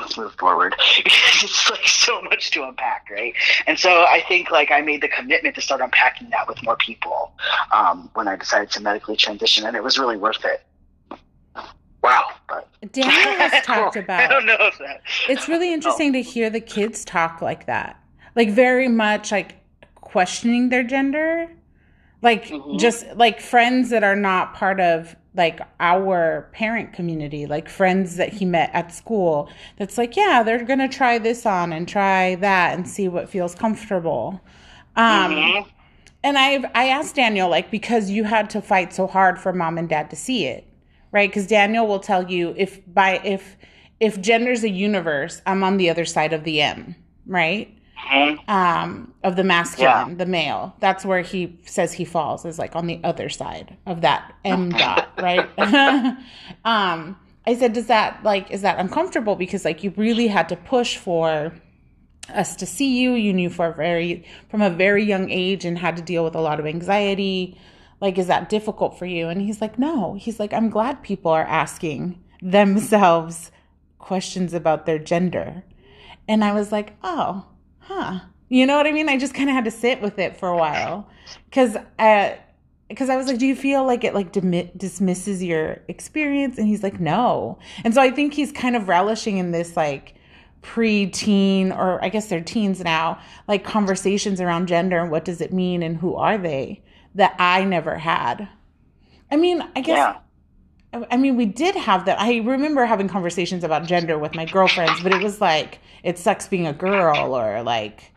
Let's move forward. Because it's like so much to unpack right? And so i think like i made the commitment to start unpacking that with more people um, when i decided to medically transition and it was really worth it Wow. Daniel has talked about. I don't know if that. It's really interesting to hear the kids talk like that. Like very much like questioning their gender. Like Mhm. just like friends that are not part of like our parent community, like friends that he met at school. That's like, yeah, they're going to try this on and try that and see what feels comfortable. Um Mhm. and I've I asked Daniel like because you had to fight so hard for mom and dad to see it, right? Because Daniel will tell you if by if if gender's a universe, I'm on the other side of the M, right? Mhm. Um, of the masculine, the male. That's where he says he falls is like on the other side of that M dot, right? um, I said, does that like is that uncomfortable because like you really had to push for us to see you. You knew for a very from a very young age and had to deal with a lot of anxiety. Like, is that difficult for you? And he's like, no. He's like, I'm glad people are asking themselves questions about their gender. And I was like, oh, huh. You know what I mean? I just kind of had to sit with it for a while because uh, because I was like, do you feel like it like dismisses your experience? And he's like, no. And so I think he's kind of relishing in this like pre-teen or I guess they're teens now, like conversations around gender and what does it mean and who are they that I never had. I mean, I guess Yeah. I mean, we did have that. I remember having conversations about gender with my girlfriends, but it was like, it sucks being a girl, or like,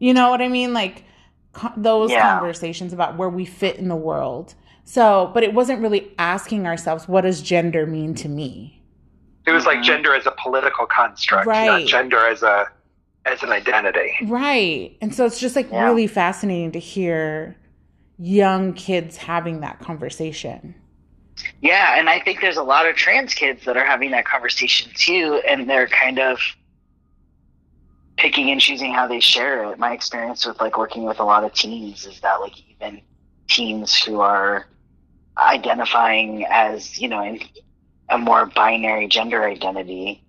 you know what I mean? Like co- those Yeah. conversations about where we fit in the world. So, but it wasn't really asking ourselves, what does gender mean to me? It was like Mhm. gender as a political construct, Right. not gender as a as an identity. Right. And so it's just like Yeah. really fascinating to hear young kids having that conversation. Yeah, and I think there's a lot of trans kids that are having that conversation too, and they're kind of picking and choosing how they share it. My experience with like working with a lot of teens is that like even teens who are identifying as you know in a more binary gender identity,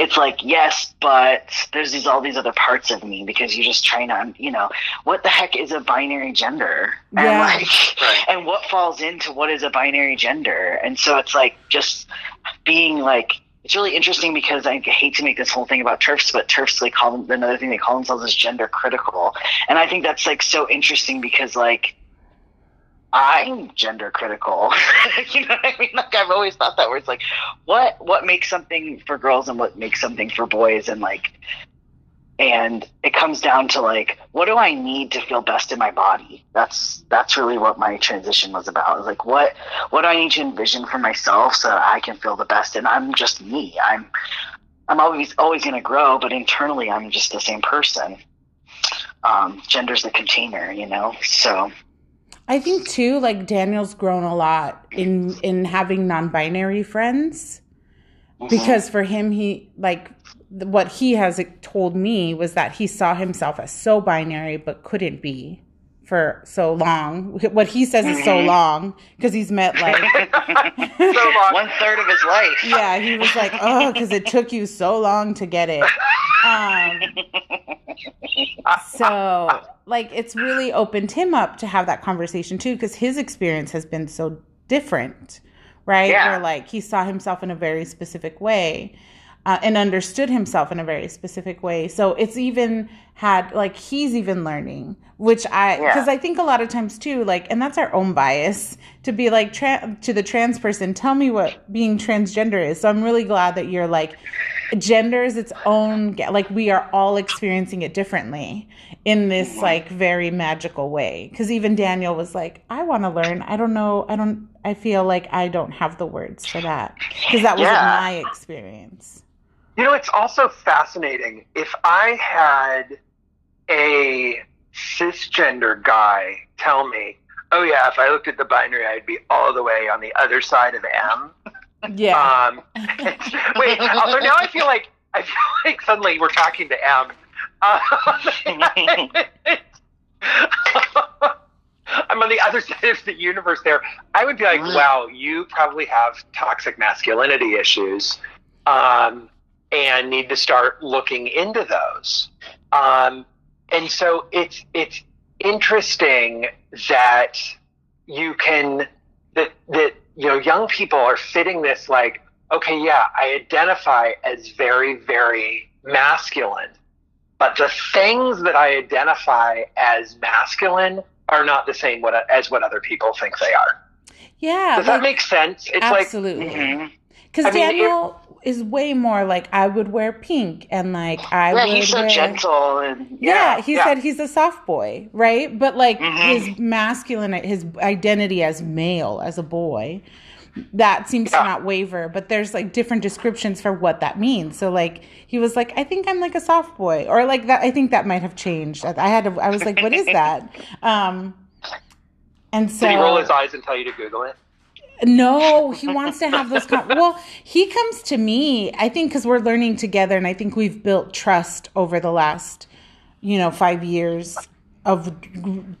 it's like yes, but there's these all these other parts of me because you're just trying to you know what the heck is a binary gender and Yeah. like Right. and what falls into what is a binary gender and so it's like just being like it's really interesting because I hate to make this whole thing about TERFs, but TERFs they call them another thing they call themselves is gender critical, and I think that's like so interesting because like I'm gender critical. you know what I mean? Like I've always thought that where it's like, what what makes something for girls and what makes something for boys, and like, and it comes down to like, what do I need to feel best in my body? That's that's really what my transition was about. Was like, what what do I need to envision for myself so that I can feel the best? And I'm just me. I'm I'm always always going to grow, but internally I'm just the same person. Um, gender's the container, you know. So I think too, like Daniel's grown a lot in in having non-binary friends because for him, he like what he has told me was that he saw himself as so binary but couldn't be for so long. What he says is so Mhm. long because he's met like So long. one third of his life. yeah, he was like, oh, because it took you so long to get it. Um, so, like, it's really opened him up to have that conversation too, because his experience has been so different, right? Yeah. Where, like, he saw himself in a very specific way uh, and understood himself in a very specific way. So, it's even had, like, he's even learning, which I, Yeah. because I think a lot of times too, like, and that's our own bias to be like, tra- to the trans person, tell me what being transgender is. So, I'm really glad that you're like, gender is its own like we are all experiencing it differently in this like very magical way because even daniel was like i want to learn i don't know i don't i feel like i don't have the words for that because that wasn't Yeah. my experience You know, it's also fascinating. If I had a cisgender guy tell me, oh, yeah, if I looked at the binary, I'd be all the way on the other side of M. yeah Um, wait, although now I feel like I feel like suddenly we're talking to M. Um, I'm on the other side of the universe there. I would be like, wow, you probably have toxic masculinity issues um, and need to start looking into those. Um, and so it's it's interesting that you can that that you know young people are fitting this like okay yeah i identify as very very masculine but the things that i identify as masculine are not the same what, as what other people think they are yeah does that make sense it's absolutely Mhm. because I mean, daniel is way more like i would wear pink and like i Yeah, would he's so wear gentle and Yeah, yeah. he yeah. said he's a soft boy, right? But like Mhm. his masculine, his identity as male, as a boy, that seems Yeah. to not waver. But there's like different descriptions for what that means. So like he was like, I think I'm like a soft boy, or like that. I think that might have changed. I had to. I was like, what is that? Um, and so did he roll his eyes and tell you to google it no, he wants to have those. Con- well, he comes to me. I think because we're learning together, and I think we've built trust over the last, you know, five years of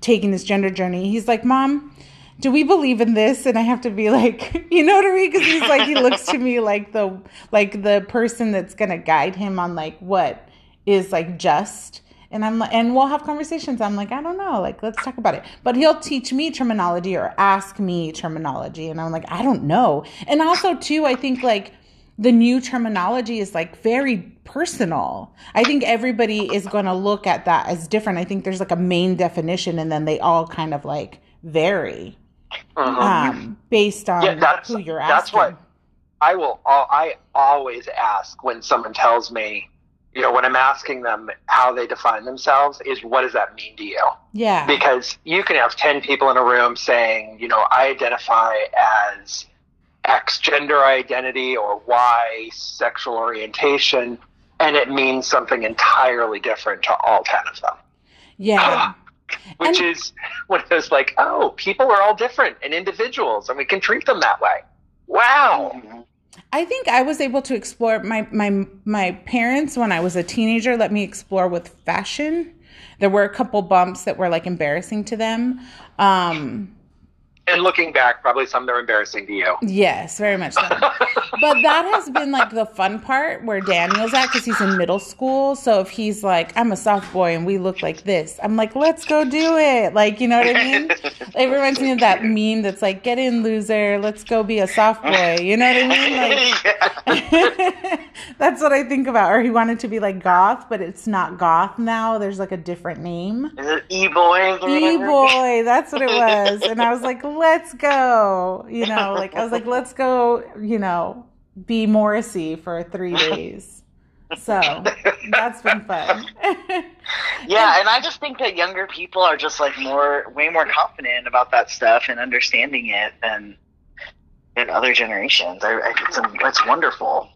taking this gender journey. He's like, "Mom, do we believe in this?" And I have to be like, you know what I mean? Because he's like, he looks to me like the like the person that's gonna guide him on like what is like just. And I'm like, and we'll have conversations. I'm like, I don't know, like let's talk about it. But he'll teach me terminology or ask me terminology, and I'm like, I don't know. And also too, I think like the new terminology is like very personal. I think everybody is going to look at that as different. I think there's like a main definition, and then they all kind of like vary um, based on Yeah, that's- who you're asking. that's what- I will. I always ask when someone tells me you know, when I'm asking them how they define themselves, is what does that mean to you? Yeah. Because you can have 10 people in a room saying, you know, I identify as X gender identity or Y sexual orientation, and it means something entirely different to all 10 of them. Yeah. Which And- is when it's like, oh, people are all different and individuals, and we can treat them that way. Wow. Mhm. I think I was able to explore my my my parents when I was a teenager let me explore with fashion. There were a couple bumps that were like embarrassing to them. Um And looking back, probably some that are embarrassing to you. yes, very much so. but that has been like the fun part where Daniel's at cuz he's in middle school. So if he's like I'm a soft boy and we look like this, I'm like let's go do it. Like, you know what I mean? It reminds me of that meme that's like get in loser, let's go be a soft boy. You know what I mean? Like That's what I think about. Or he wanted to be like goth, but it's not goth now. There's like a different name. Is it E-boy? E boy, that's what it was. And I was like, let's go. You know, like I was like, let's go, you know, be Morrissey for three days. So that's been fun. Yeah, and I just think that younger people are just like more, way more confident about that stuff and understanding it than than other generations. I, I it's, it's wonderful.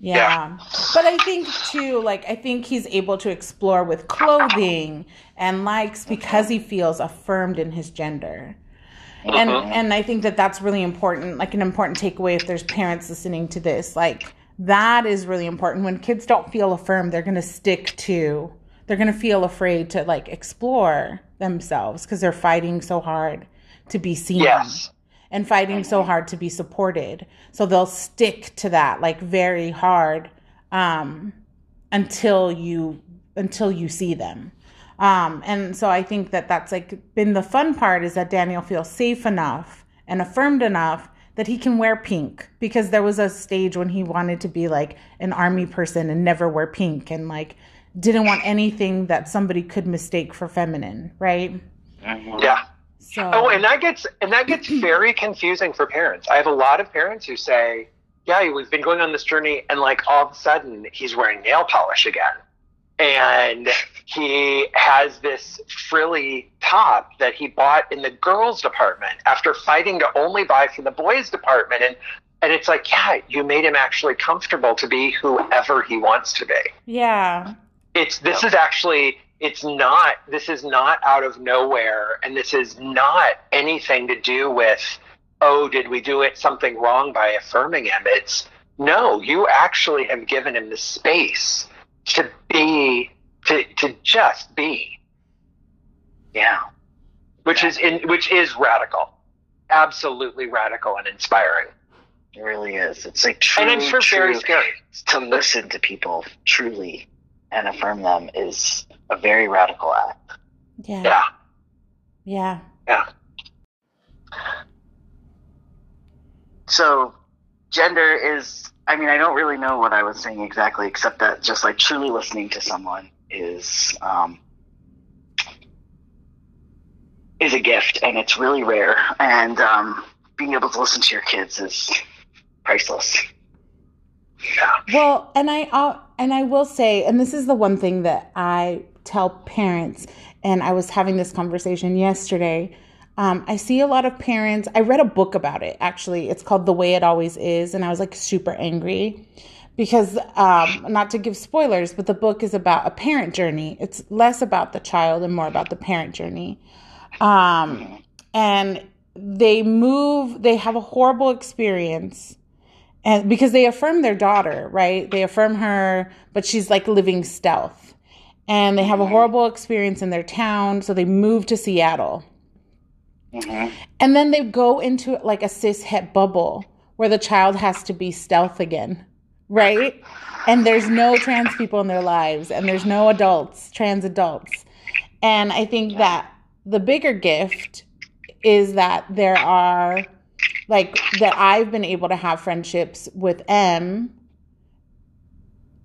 Yeah. But I think too, like, I think he's able to explore with clothing and likes because he feels affirmed in his gender. And Mhm. and I think that that's really important, like an important takeaway if there's parents listening to this, like that is really important. When kids don't feel affirmed, they're going to stick to they're going to feel afraid to like explore themselves because they're fighting so hard to be seen Yes. and fighting so hard to be supported. So they'll stick to that like very hard um, until you until you see them. Um, and so I think that that's like been the fun part is that Daniel feels safe enough and affirmed enough that he can wear pink because there was a stage when he wanted to be like an army person and never wear pink and like didn't want anything that somebody could mistake for feminine, right? Yeah. So Oh, and that gets and that gets very confusing for parents. I have a lot of parents who say, "Yeah, we've been going on this journey, and like all of a sudden he's wearing nail polish again, and he has this frilly top that he bought in the girls' department after fighting to only buy from the boys' department." And and it's like, yeah, you made him actually comfortable to be whoever he wants to be yeah. it's this is actually it's not this is not out of nowhere and this is not anything to do with oh did we do it something wrong by affirming him it's no you actually have given him the space to be to to just be Yeah. which is in which is radical absolutely radical and inspiring It really is. It's like true, and truly, i'm sure very true- scary to listen to people truly and affirm them is a very radical act. Yeah. yeah Yeah. yeah So, gender is, I mean, I don't really know what I was saying exactly, except that just like truly listening to someone is, um, is a gift and it's really rare. And, um, being able to listen to your kids is priceless. yeah Well, and I uh, and I will say, and this is the one thing that I tell parents, and I was having this conversation yesterday. Um, I see a lot of parents. I read a book about it. Actually, it's called "The Way It Always Is," and I was like super angry because, um, not to give spoilers, but the book is about a parent journey. It's less about the child and more about the parent journey. Um, and they move. They have a horrible experience and because they affirm their daughter, right? They affirm her, but she's like living stealth. And they have a horrible experience in their town, so they move to Seattle. Mm-hmm. And then they go into like a cis het bubble where the child has to be stealth again, right? And there's no trans people in their lives, and there's no adults, trans adults. And I think that the bigger gift is that there are like that I've been able to have friendships with M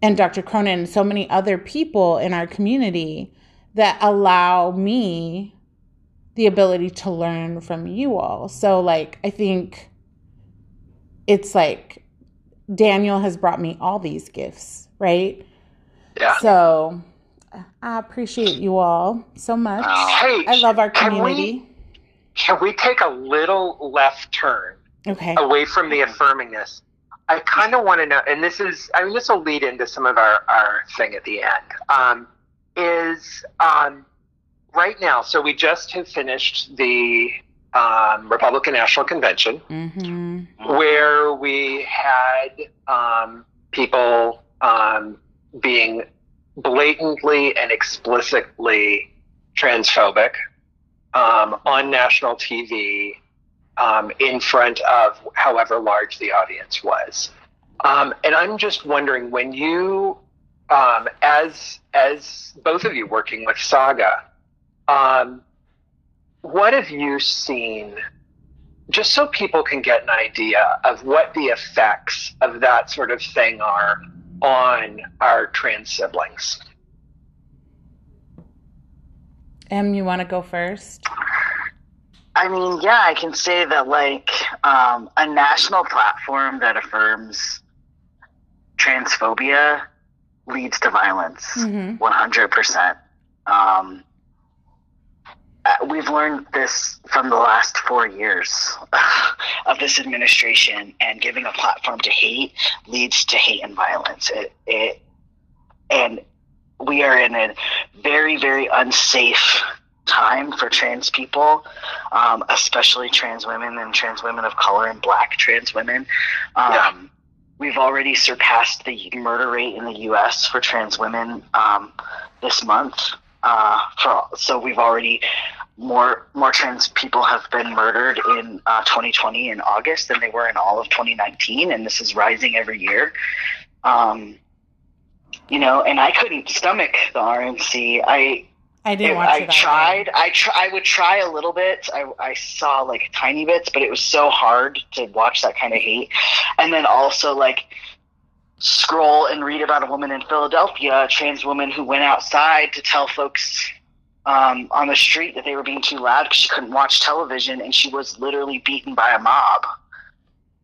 and Dr. Cronin and so many other people in our community that allow me the ability to learn from you all. So like I think it's like Daniel has brought me all these gifts, right? Yeah. So I appreciate you all so much. Hey, I love our can we- community. Can we take a little left turn Okay. away from the affirmingness? I kind of want to know, and this is, I mean, this will lead into some of our, our thing at the end. Um, is um, right now, so we just have finished the um, Republican National Convention. hmm where we had um, people um, being blatantly and explicitly transphobic um, on national TV um, in front of however large the audience was. Um, and I'm just wondering when you, um, as as both of you working with Saga, um, what have you seen just so people can get an idea of what the effects of that sort of thing are on our trans siblings. Em, you want to go first? I mean, yeah, I can say that like um, a national platform that affirms transphobia leads to violence, Mhm. one hundred percent. Um, we've learned this from the last four years of this administration, and giving a platform to hate leads to hate and violence. It, it and we are in a very, very unsafe time for trans people, um, especially trans women and trans women of color and black trans women. Um, Yeah. We've already surpassed the murder rate in the U.S. for trans women um, this month. Uh, for, so we've already more more trans people have been murdered in uh, 2020 in August than they were in all of 2019, and this is rising every year. Um, you know, and I couldn't stomach the RNC. I I didn't I it. tried. I try. I would try a little bit. I I saw like tiny bits, but it was so hard to watch that kind of hate. And then also like scroll and read about a woman in Philadelphia, a trans woman who went outside to tell folks um, on the street that they were being too loud because she couldn't watch television, and she was literally beaten by a mob.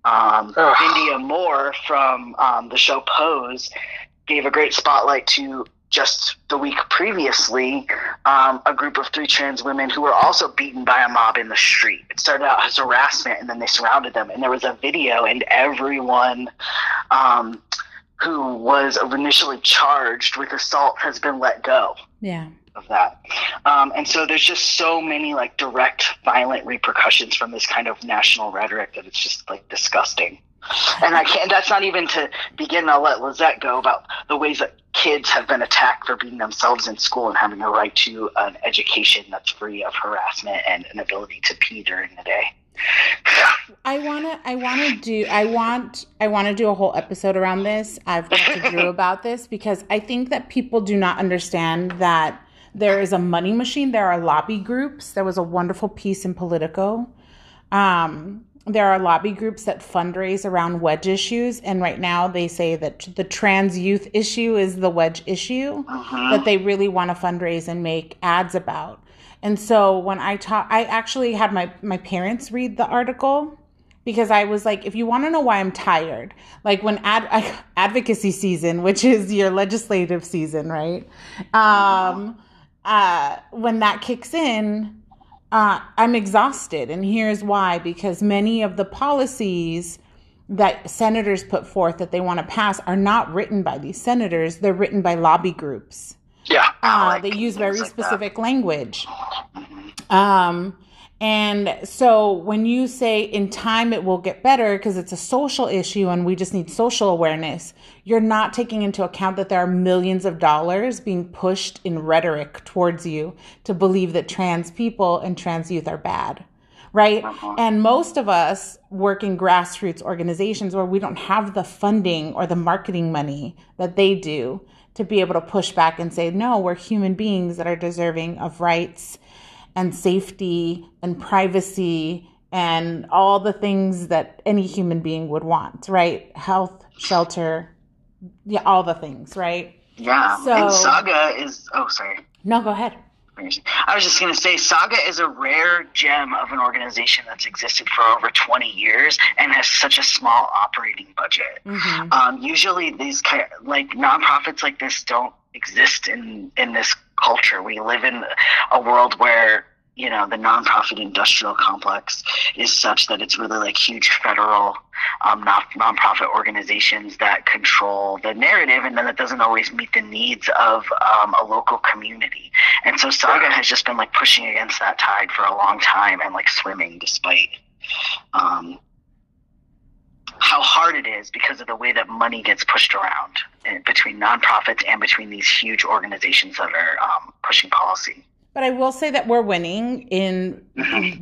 Um, Indya Moore from um, the show Pose gave a great spotlight to just the week previously um, a group of three trans women who were also beaten by a mob in the street. It started out as harassment, and then they surrounded them, and there was a video, and everyone um, who was initially charged with assault has been let go Yeah. of that. Um, and so there's just so many like direct violent repercussions from this kind of national rhetoric that it's just like disgusting. And I can't, that's not even to begin, I'll let Lizette go about the ways that kids have been attacked for being themselves in school and having a right to an education that's free of harassment and an ability to pee during the day. I wanna I wanna do I want I wanna do a whole episode around this. I've talked to Drew about this because I think that people do not understand that there is a money machine. There are lobby groups. There was a wonderful piece in Politico. Um, there are lobby groups that fundraise around wedge issues, and right now they say that the trans youth issue is the wedge issue that they really want to fundraise and make ads about. And so when I talk, I actually had my my parents read the article because I was like, if you want to know why I'm tired, like when ad- advocacy season, which is your legislative season, right? Um, uh, when that kicks in, uh, I'm exhausted, and here's why: because many of the policies that senators put forth that they want to pass are not written by these senators; they're written by lobby groups. Yeah. Uh, like they use very like that. specific language. Um, and so when you say in time it will get better because it's a social issue and we just need social awareness, you're not taking into account that there are millions of dollars being pushed in rhetoric towards you to believe that trans people and trans youth are bad. Right. Uh-huh. And most of us work in grassroots organizations where we don't have the funding or the marketing money that they do to be able to push back and say, no, we're human beings that are deserving of rights and safety and privacy and all the things that any human being would want, right? Health, shelter, yeah, all the things, right? Yeah. So- and Saga is, oh, sorry. No, go ahead. I was just going to say, Saga is a rare gem of an organization that's existed for over 20 years and has such a small operating budget. Mhm. Um, usually, these kind like nonprofits like this don't exist in in this culture. We live in a world where you know the nonprofit industrial complex is such that it's really like huge federal um, non nonprofit organizations that control the narrative, and then it doesn't always meet the needs of um, a local community. And so Saga has just been like pushing against that tide for a long time and like swimming despite um, how hard it is because of the way that money gets pushed around between nonprofits and between these huge organizations that are um, pushing policy. But I will say that we're winning in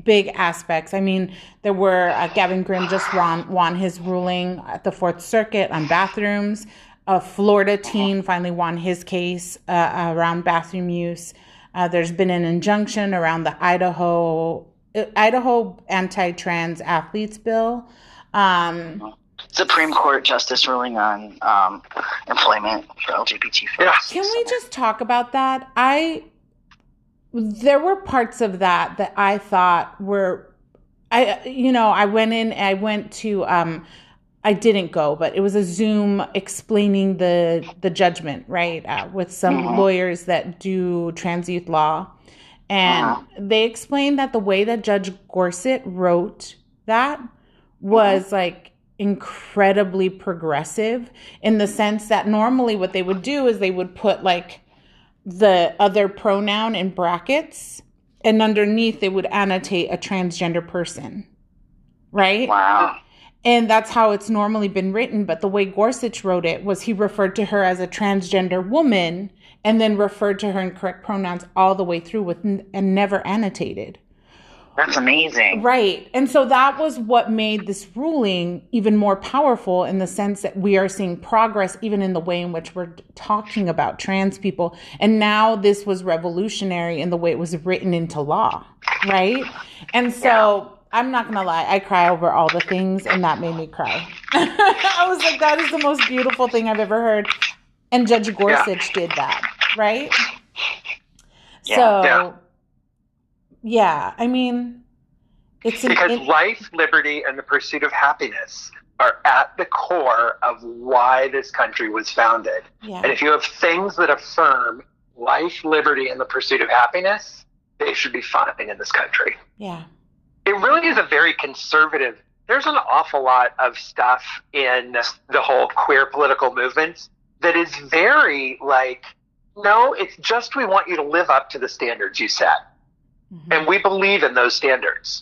big aspects. I mean, there were uh, Gavin Grimm just won, won his ruling at the Fourth Circuit on bathrooms. A Florida teen finally won his case uh, around bathroom use. Uh, there's been an injunction around the Idaho uh, Idaho anti-trans athletes bill. Um, Supreme Court justice ruling on um, employment for LGBT folks. Can we just talk about that? I there were parts of that that I thought were I you know, I went in I went to um I didn't go, but it was a Zoom explaining the the judgment, right? Uh, with some mm-hmm. lawyers that do trans youth law. And uh-huh. they explained that the way that Judge Gorsuch wrote that was uh-huh. like incredibly progressive in the sense that normally what they would do is they would put like the other pronoun in brackets and underneath they would annotate a transgender person. Right? Wow. And that's how it's normally been written. But the way Gorsuch wrote it was he referred to her as a transgender woman and then referred to her in correct pronouns all the way through with and never annotated. That's amazing. Right. And so that was what made this ruling even more powerful in the sense that we are seeing progress even in the way in which we're talking about trans people. And now this was revolutionary in the way it was written into law. Right. And so. Yeah. I'm not gonna lie, I cry over all the things, and that made me cry. I was like, that is the most beautiful thing I've ever heard. And Judge Gorsuch yeah. did that, right? Yeah. So yeah yeah, I mean, it's an, because it, life, liberty, and the pursuit of happiness are at the core of why this country was founded. Yeah. And if you have things that affirm life, liberty, and the pursuit of happiness, they should be fine in this country. Yeah. It really is a very conservative. There's an awful lot of stuff in the whole queer political movement that is very like, no, it's just we want you to live up to the standards you set. Mm-hmm. And we believe in those standards.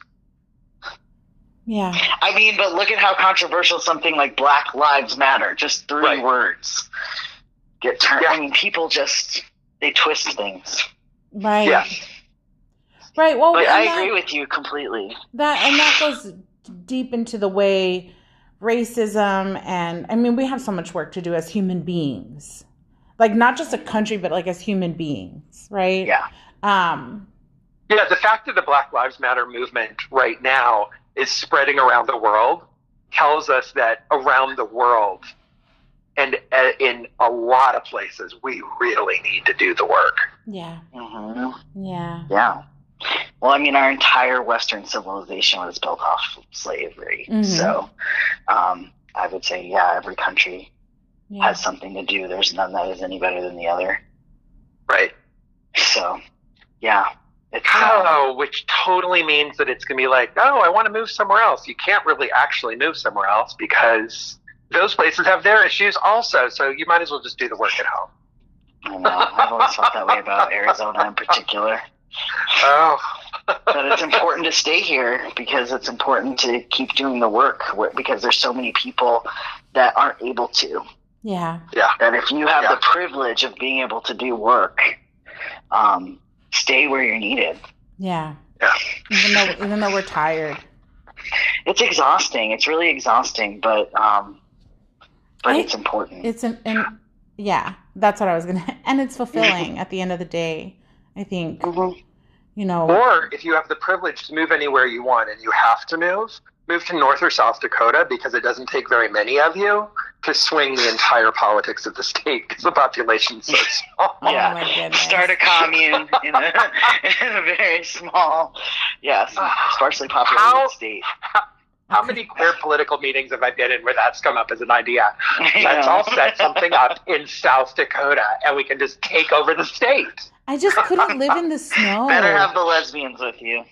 Yeah. I mean, but look at how controversial something like Black Lives Matter, just three right. words, get turned. Yeah. I mean, people just, they twist things. Right. Yeah. Right. Well, but I that, agree with you completely. That, and that goes deep into the way racism and, I mean, we have so much work to do as human beings. Like, not just a country, but like as human beings, right? Yeah. Um, yeah, the fact that the Black Lives Matter movement right now is spreading around the world tells us that around the world and uh, in a lot of places, we really need to do the work. Yeah. Mm-hmm. Yeah. Yeah. Well, I mean, our entire Western civilization was built off of slavery. Mm-hmm. So um, I would say, yeah, every country yeah. has something to do. There's none that is any better than the other. Right. So, yeah. It's, oh, which totally means that it's going to be like, oh, I want to move somewhere else. You can't really actually move somewhere else because those places have their issues also. So you might as well just do the work at home. I know. I've always felt that way about Arizona in particular. Oh. but it's important to stay here because it's important to keep doing the work because there's so many people that aren't able to. Yeah. Yeah. That if you have yeah. the privilege of being able to do work, um, stay where you're needed. Yeah. Yeah. Even though even though we're tired. It's exhausting. It's really exhausting, but um but I, it's important. It's an and yeah, that's what I was gonna and it's fulfilling at the end of the day. I think. Mm-hmm. You know Or if you have the privilege to move anywhere you want and you have to move, move to North or South Dakota because it doesn't take very many of you to swing the entire politics of the state because the population's so small. Oh yeah, oh start a commune in a, in a very small, yes, ah. sparsely populated how, state. How, How many queer political meetings have I been in where that's come up as an idea? Let's all set something up in South Dakota and we can just take over the state. I just couldn't live in the snow. Better have the lesbians with you.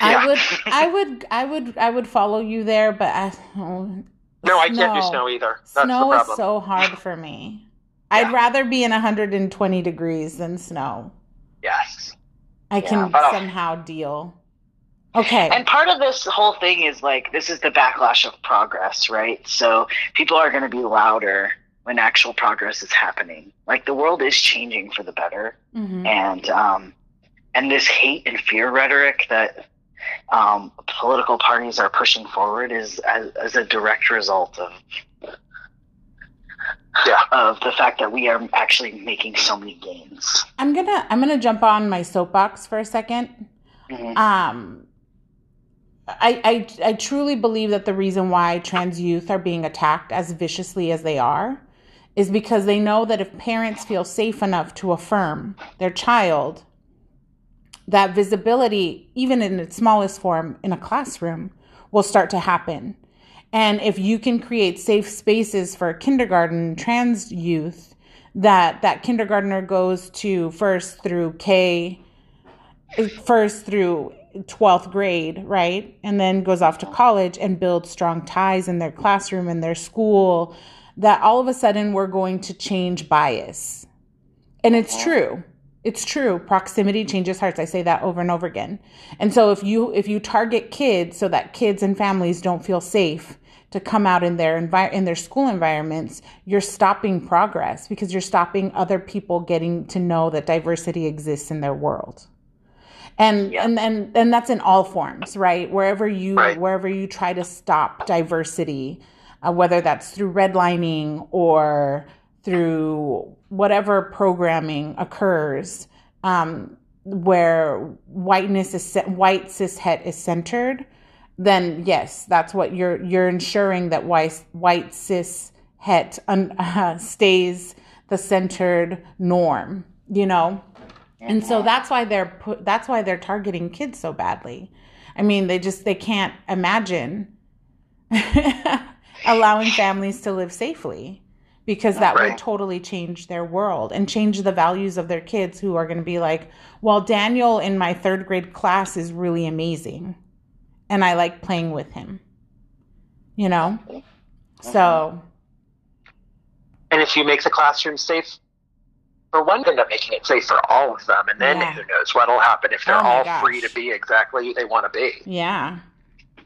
I would, I would, I would, I would follow you there, but I, oh, No, I can't do snow either. That's snow the is so hard for me. Yeah. I'd rather be in 120 degrees than snow. yes. I can Yeah. Oh. somehow deal. Okay. And part of this whole thing is like this is the backlash of progress, right? So people are going to be louder when actual progress is happening. Like the world is changing for the better, Mhm. and um, and this hate and fear rhetoric that um, political parties are pushing forward is as, as a direct result of Yeah. of the fact that we are actually making so many gains. I'm gonna, I'm gonna jump on my soapbox for a second. Mhm. um I, I I truly believe that the reason why trans youth are being attacked as viciously as they are is because they know that if parents feel safe enough to affirm their child that visibility even in its smallest form in a classroom will start to happen and if you can create safe spaces for kindergarten trans youth that that kindergartner goes to first through K first through 12th grade, right? And then goes off to college and builds strong ties in their classroom and their school, that all of a sudden we're going to change bias. And it's true. It's true. Proximity changes hearts. I say that over and over again. And so if you if you target kids so that kids and families don't feel safe to come out in their envi- in their school environments, you're stopping progress because you're stopping other people getting to know that diversity exists in their world and Yeah. and and and that's in all forms right wherever you Right. wherever you try to stop diversity uh, whether that's through redlining or through whatever programming occurs um, where whiteness is white cis het is centered then yes that's what you're you're ensuring that white white cis het un, uh, stays the centered norm you know? And so that's why they're put, that's why they're targeting kids so badly. I mean, they just they can't imagine allowing families to live safely because that Right. would totally change their world and change the values of their kids who are going to be like, "Well, Daniel in my 3rd grade class is really amazing and I like playing with him." You know? Mm-hmm. So, And if you make the classroom safe for one, you end up making it safe for all of them. And then Yeah. who knows what'll happen if they're Oh all gosh. free to be exactly who they want to be. yeah.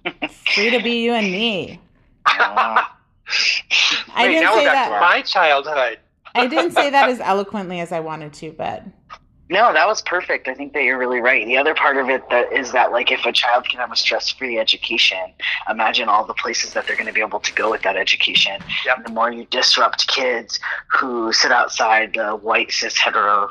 Free to be you and me. I Wait, didn't now say we're back that. to my childhood. I didn't say that as eloquently as I wanted to, but No, that was perfect. I think that you're really right. The other part of it that is that like if a child can have a stress-free education, imagine all the places that they're going to be able to go with that education. Yep. The more you disrupt kids who sit outside the white cis hetero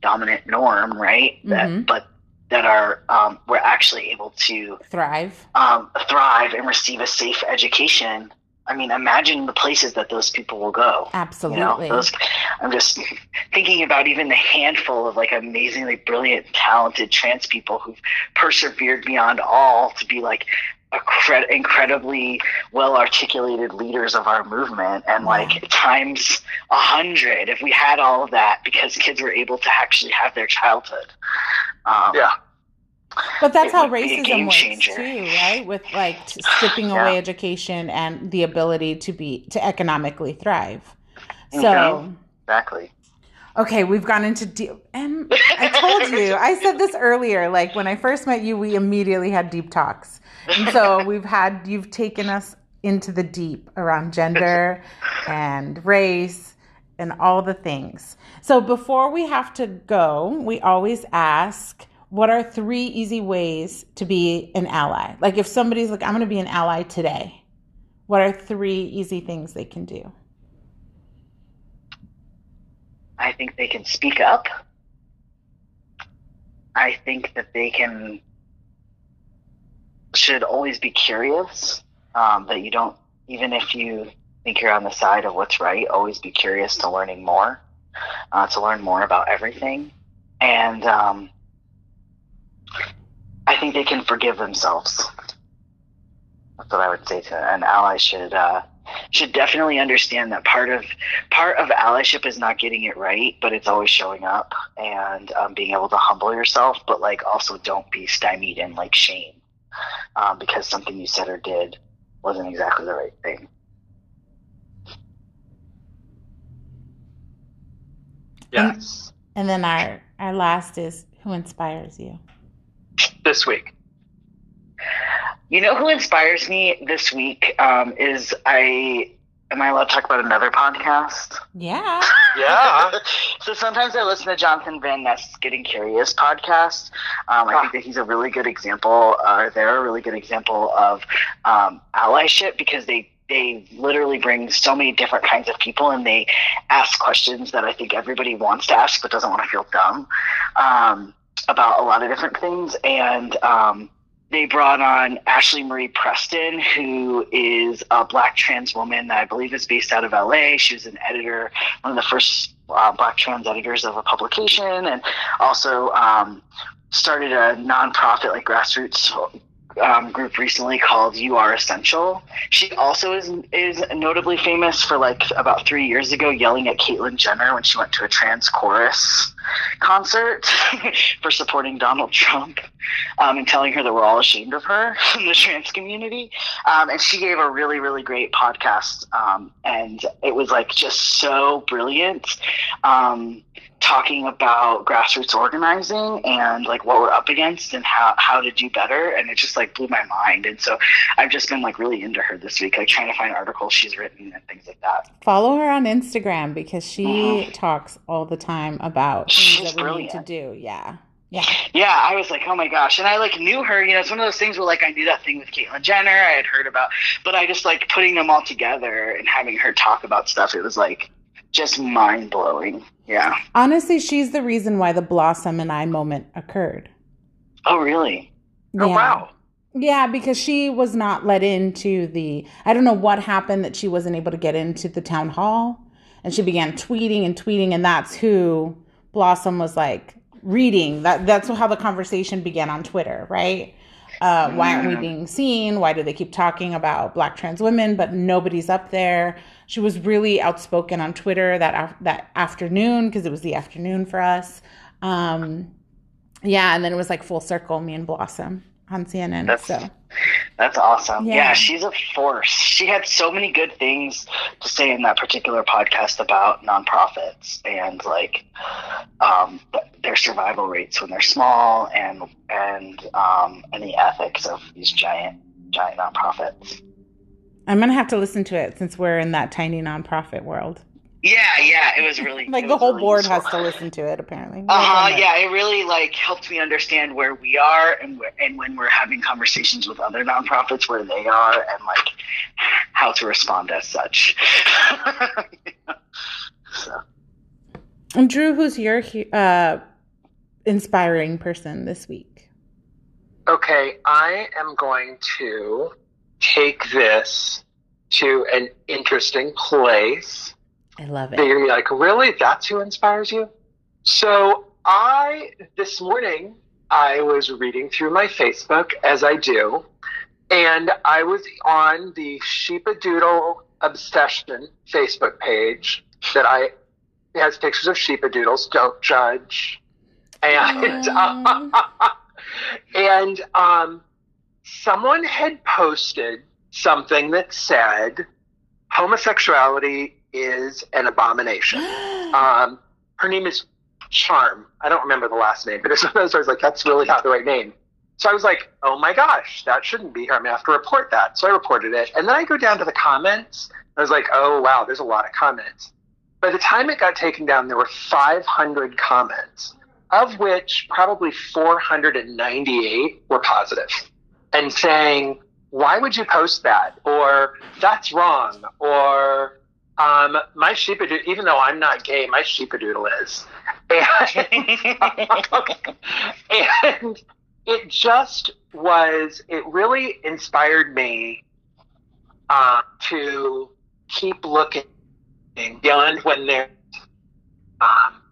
dominant norm, right? That but that are um, we're actually able to thrive. um, thrive and receive a safe education. I mean, imagine the places that those people will go. You Absolutely. know, those, I'm just thinking about even the handful of like amazingly brilliant, talented trans people who've persevered beyond all to be like a incredibly well articulated leaders of our movement and like times a hundred if we had all of that because kids were able to actually have their childhood. Um, Yeah. But that's how would be a racism works changer. too, right? With like stripping Yeah. away education and the ability to be to economically thrive. So. Exactly. okay, we've gone into deep. And I told you, I said this earlier. Like when I first met you, we immediately had deep talks, and so we've had you've taken us into the deep around gender and race and all the things. So before we have to go, we always ask. What are three easy ways to be an ally? Like if somebody's like, I'm going to be an ally today, what are three easy things they can do? I think they can speak up. I think that they can should always be curious. Um, that you don't, even if you think you're on the side of what's right, always be curious to learning more, uh, to learn more about everything, and um, think they can forgive themselves. That's what I would say to an ally should uh, should definitely understand that part of part of allyship is not getting it right, but it's always showing up and um, being able to humble yourself. But like also don't be stymied in like shame um, because something you said or did wasn't exactly the right thing. Yes. And then our our last is who inspires you? This week. You know who inspires me this week um, is I. Am I allowed to talk about another podcast? Yeah. Yeah. so sometimes I listen to Jonathan Van Ness Getting Curious podcast. Um, I think that he's a really good example, or they're a really good example of um, allyship because they they literally bring so many different kinds of people and they ask questions that I think everybody wants to ask but doesn't want to feel dumb um, about a lot of different things. And um, they brought on Ashlee Marie Preston, who is a black trans woman that I believe is based out of LA. She was an editor, one of the first uh, black trans editors of a publication, and also um, started a nonprofit like grassroots um, group recently called You Are Essential. She also is is notably famous for like about three years ago yelling at Caitlyn Jenner when she went to a trans chorus concert for supporting Donald Trump um, and telling her that we're all ashamed of her in the trans community. Um, and she gave a really, really great podcast. Um, and it was like just so brilliant. Um, talking about grassroots organizing and like what we're up against and how, how to do better. And it just like blew my mind. And so I've just been like really into her this week, like trying to find articles she's written and things like that. Follow her on Instagram because she mm-hmm. talks all the time about things she's that we brilliant. need to do. Yeah. Yeah. Yeah, I was like, oh my gosh. And I like knew her, you know, it's one of those things where like I knew that thing with Caitlyn Jenner I had heard about, but I just like putting them all together and having her talk about stuff, it was like just mind blowing. Yeah. Honestly, she's the reason why the Blossom and I moment occurred. Oh, really? Oh, wow. Yeah, because she was not let into the. I don't know what happened that she wasn't able to get into the town hall. And she began tweeting and tweeting, and that's who Blossom was like reading. That That's how the conversation began on Twitter, right? Uh, why aren't we being seen? Why do they keep talking about black trans women, but nobody's up there? She was really outspoken on Twitter that af- that afternoon because it was the afternoon for us. Um, yeah, and then it was like full circle, me and Blossom on CNN. That's- so That's awesome. Yeah. Yeah. she's a force. She had so many good things to say in that particular podcast about nonprofits and like um, their survival rates when they're small and and um, and the ethics of these giant giant nonprofits. I'm gonna have to listen to it since we're in that tiny nonprofit world. Yeah, yeah, it was really Like the whole really board useful. has to listen to it, apparently. Uh huh. Yeah, it really like helped me understand where we are and where, and when we're having conversations with other nonprofits where they are and like how to respond as such. so And Drew, who's your uh, inspiring person this week? Okay, I am going to take this to an interesting place. I love it. They're gonna be like, really? That's who inspires you? So I this morning I was reading through my Facebook as I do, and I was on the Sheepa Doodle Obsession Facebook page that I has pictures of Sheepa Doodles. Don't judge. And and um, someone had posted something that said homosexuality is an abomination. Um, her name is Charm. I don't remember the last name, but it's one of those I was like, that's really not the right name. So I was like, oh my gosh, that shouldn't be here. I'm going to have to report that. So I reported it. And then I go down to the comments. I was like, oh wow, there's a lot of comments. By the time it got taken down, there were 500 comments, of which probably 498 were positive and saying, why would you post that? Or that's wrong. Or um, my sheepadoodle, even though I'm not gay, my sheepadoodle is. And, and it just was, it really inspired me uh, to keep looking beyond when there's um,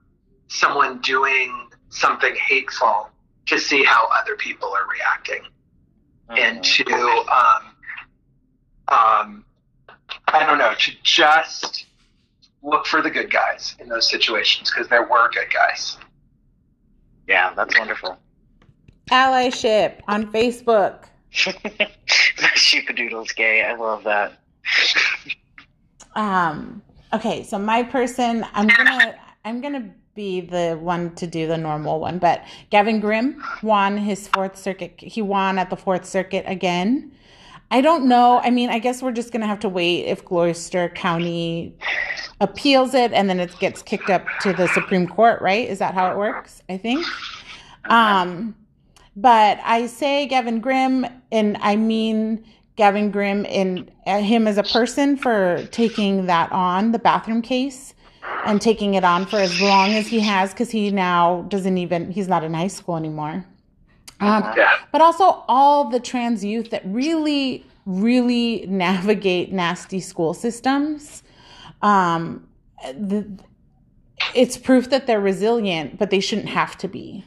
someone doing something hateful to see how other people are reacting and to um, um, I don't know, to just look for the good guys in those situations because there were good guys. Yeah, that's wonderful. Allyship on Facebook. Sheepadoodle's gay. I love that. Um, okay, so my person, I'm gonna, I'm gonna be the one to do the normal one, but Gavin Grimm won his fourth circuit. He won at the fourth circuit again. I don't know. I mean, I guess we're just gonna have to wait if Gloucester County appeals it and then it gets kicked up to the Supreme Court, right? Is that how it works? I think. Um, but I say Gavin Grimm, and I mean Gavin Grimm and uh, him as a person for taking that on the bathroom case and taking it on for as long as he has because he now doesn't even he's not in high school anymore. Um, Yeah. but also all the trans youth that really, really navigate nasty school systems. Um, the, it's proof that they're resilient, but they shouldn't have to be.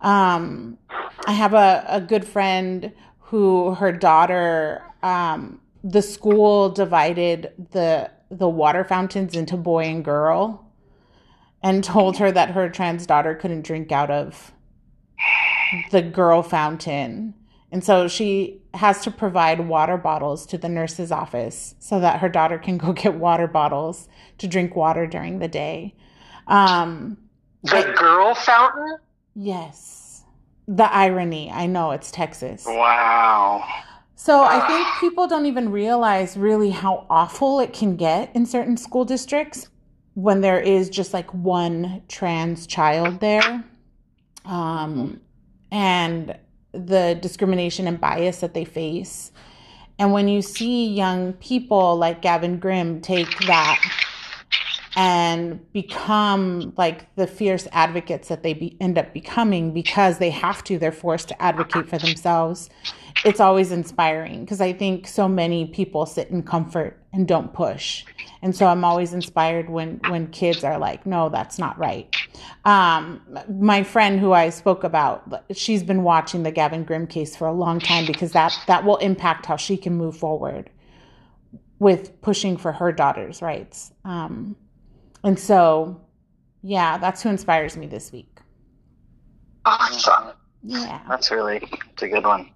Um, I have a, a good friend who her daughter, um, the school divided the the water fountains into boy and girl, and told her that her trans daughter couldn't drink out of the girl fountain. And so she has to provide water bottles to the nurse's office so that her daughter can go get water bottles to drink water during the day. Um, The girl fountain? yes. The irony. I know it's Texas. Wow. So I think people don't even realize really how awful it can get in certain school districts when there is just like one trans child there. Um, and the discrimination and bias that they face. And when you see young people like Gavin Grimm take that and become like the fierce advocates that they be, end up becoming because they have to, they're forced to advocate for themselves. It's always inspiring because I think so many people sit in comfort and don't push. And so I'm always inspired when when kids are like, "No, that's not right." Um, my friend who I spoke about, she's been watching the Gavin Grimm case for a long time because that that will impact how she can move forward with pushing for her daughter's rights. Um, and so, yeah, that's who inspires me this week. Awesome. Yeah. That's really it's a good one.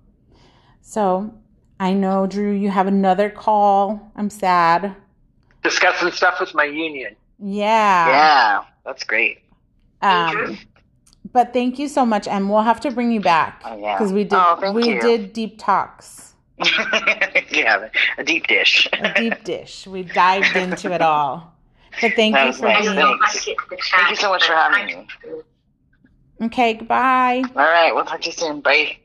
So I know, Drew, you have another call. I'm sad. Discussing stuff with my union. Yeah. Yeah, that's great. Um, but thank you so much, and we'll have to bring you back Oh, yeah. because we did Oh, thank we you. did deep talks, yeah, a deep dish. a deep dish. We dived into it all. But thank That you for nice. being. Thanks. Thank you so much for having me. Okay, goodbye. All right, we'll talk to you soon. Bye.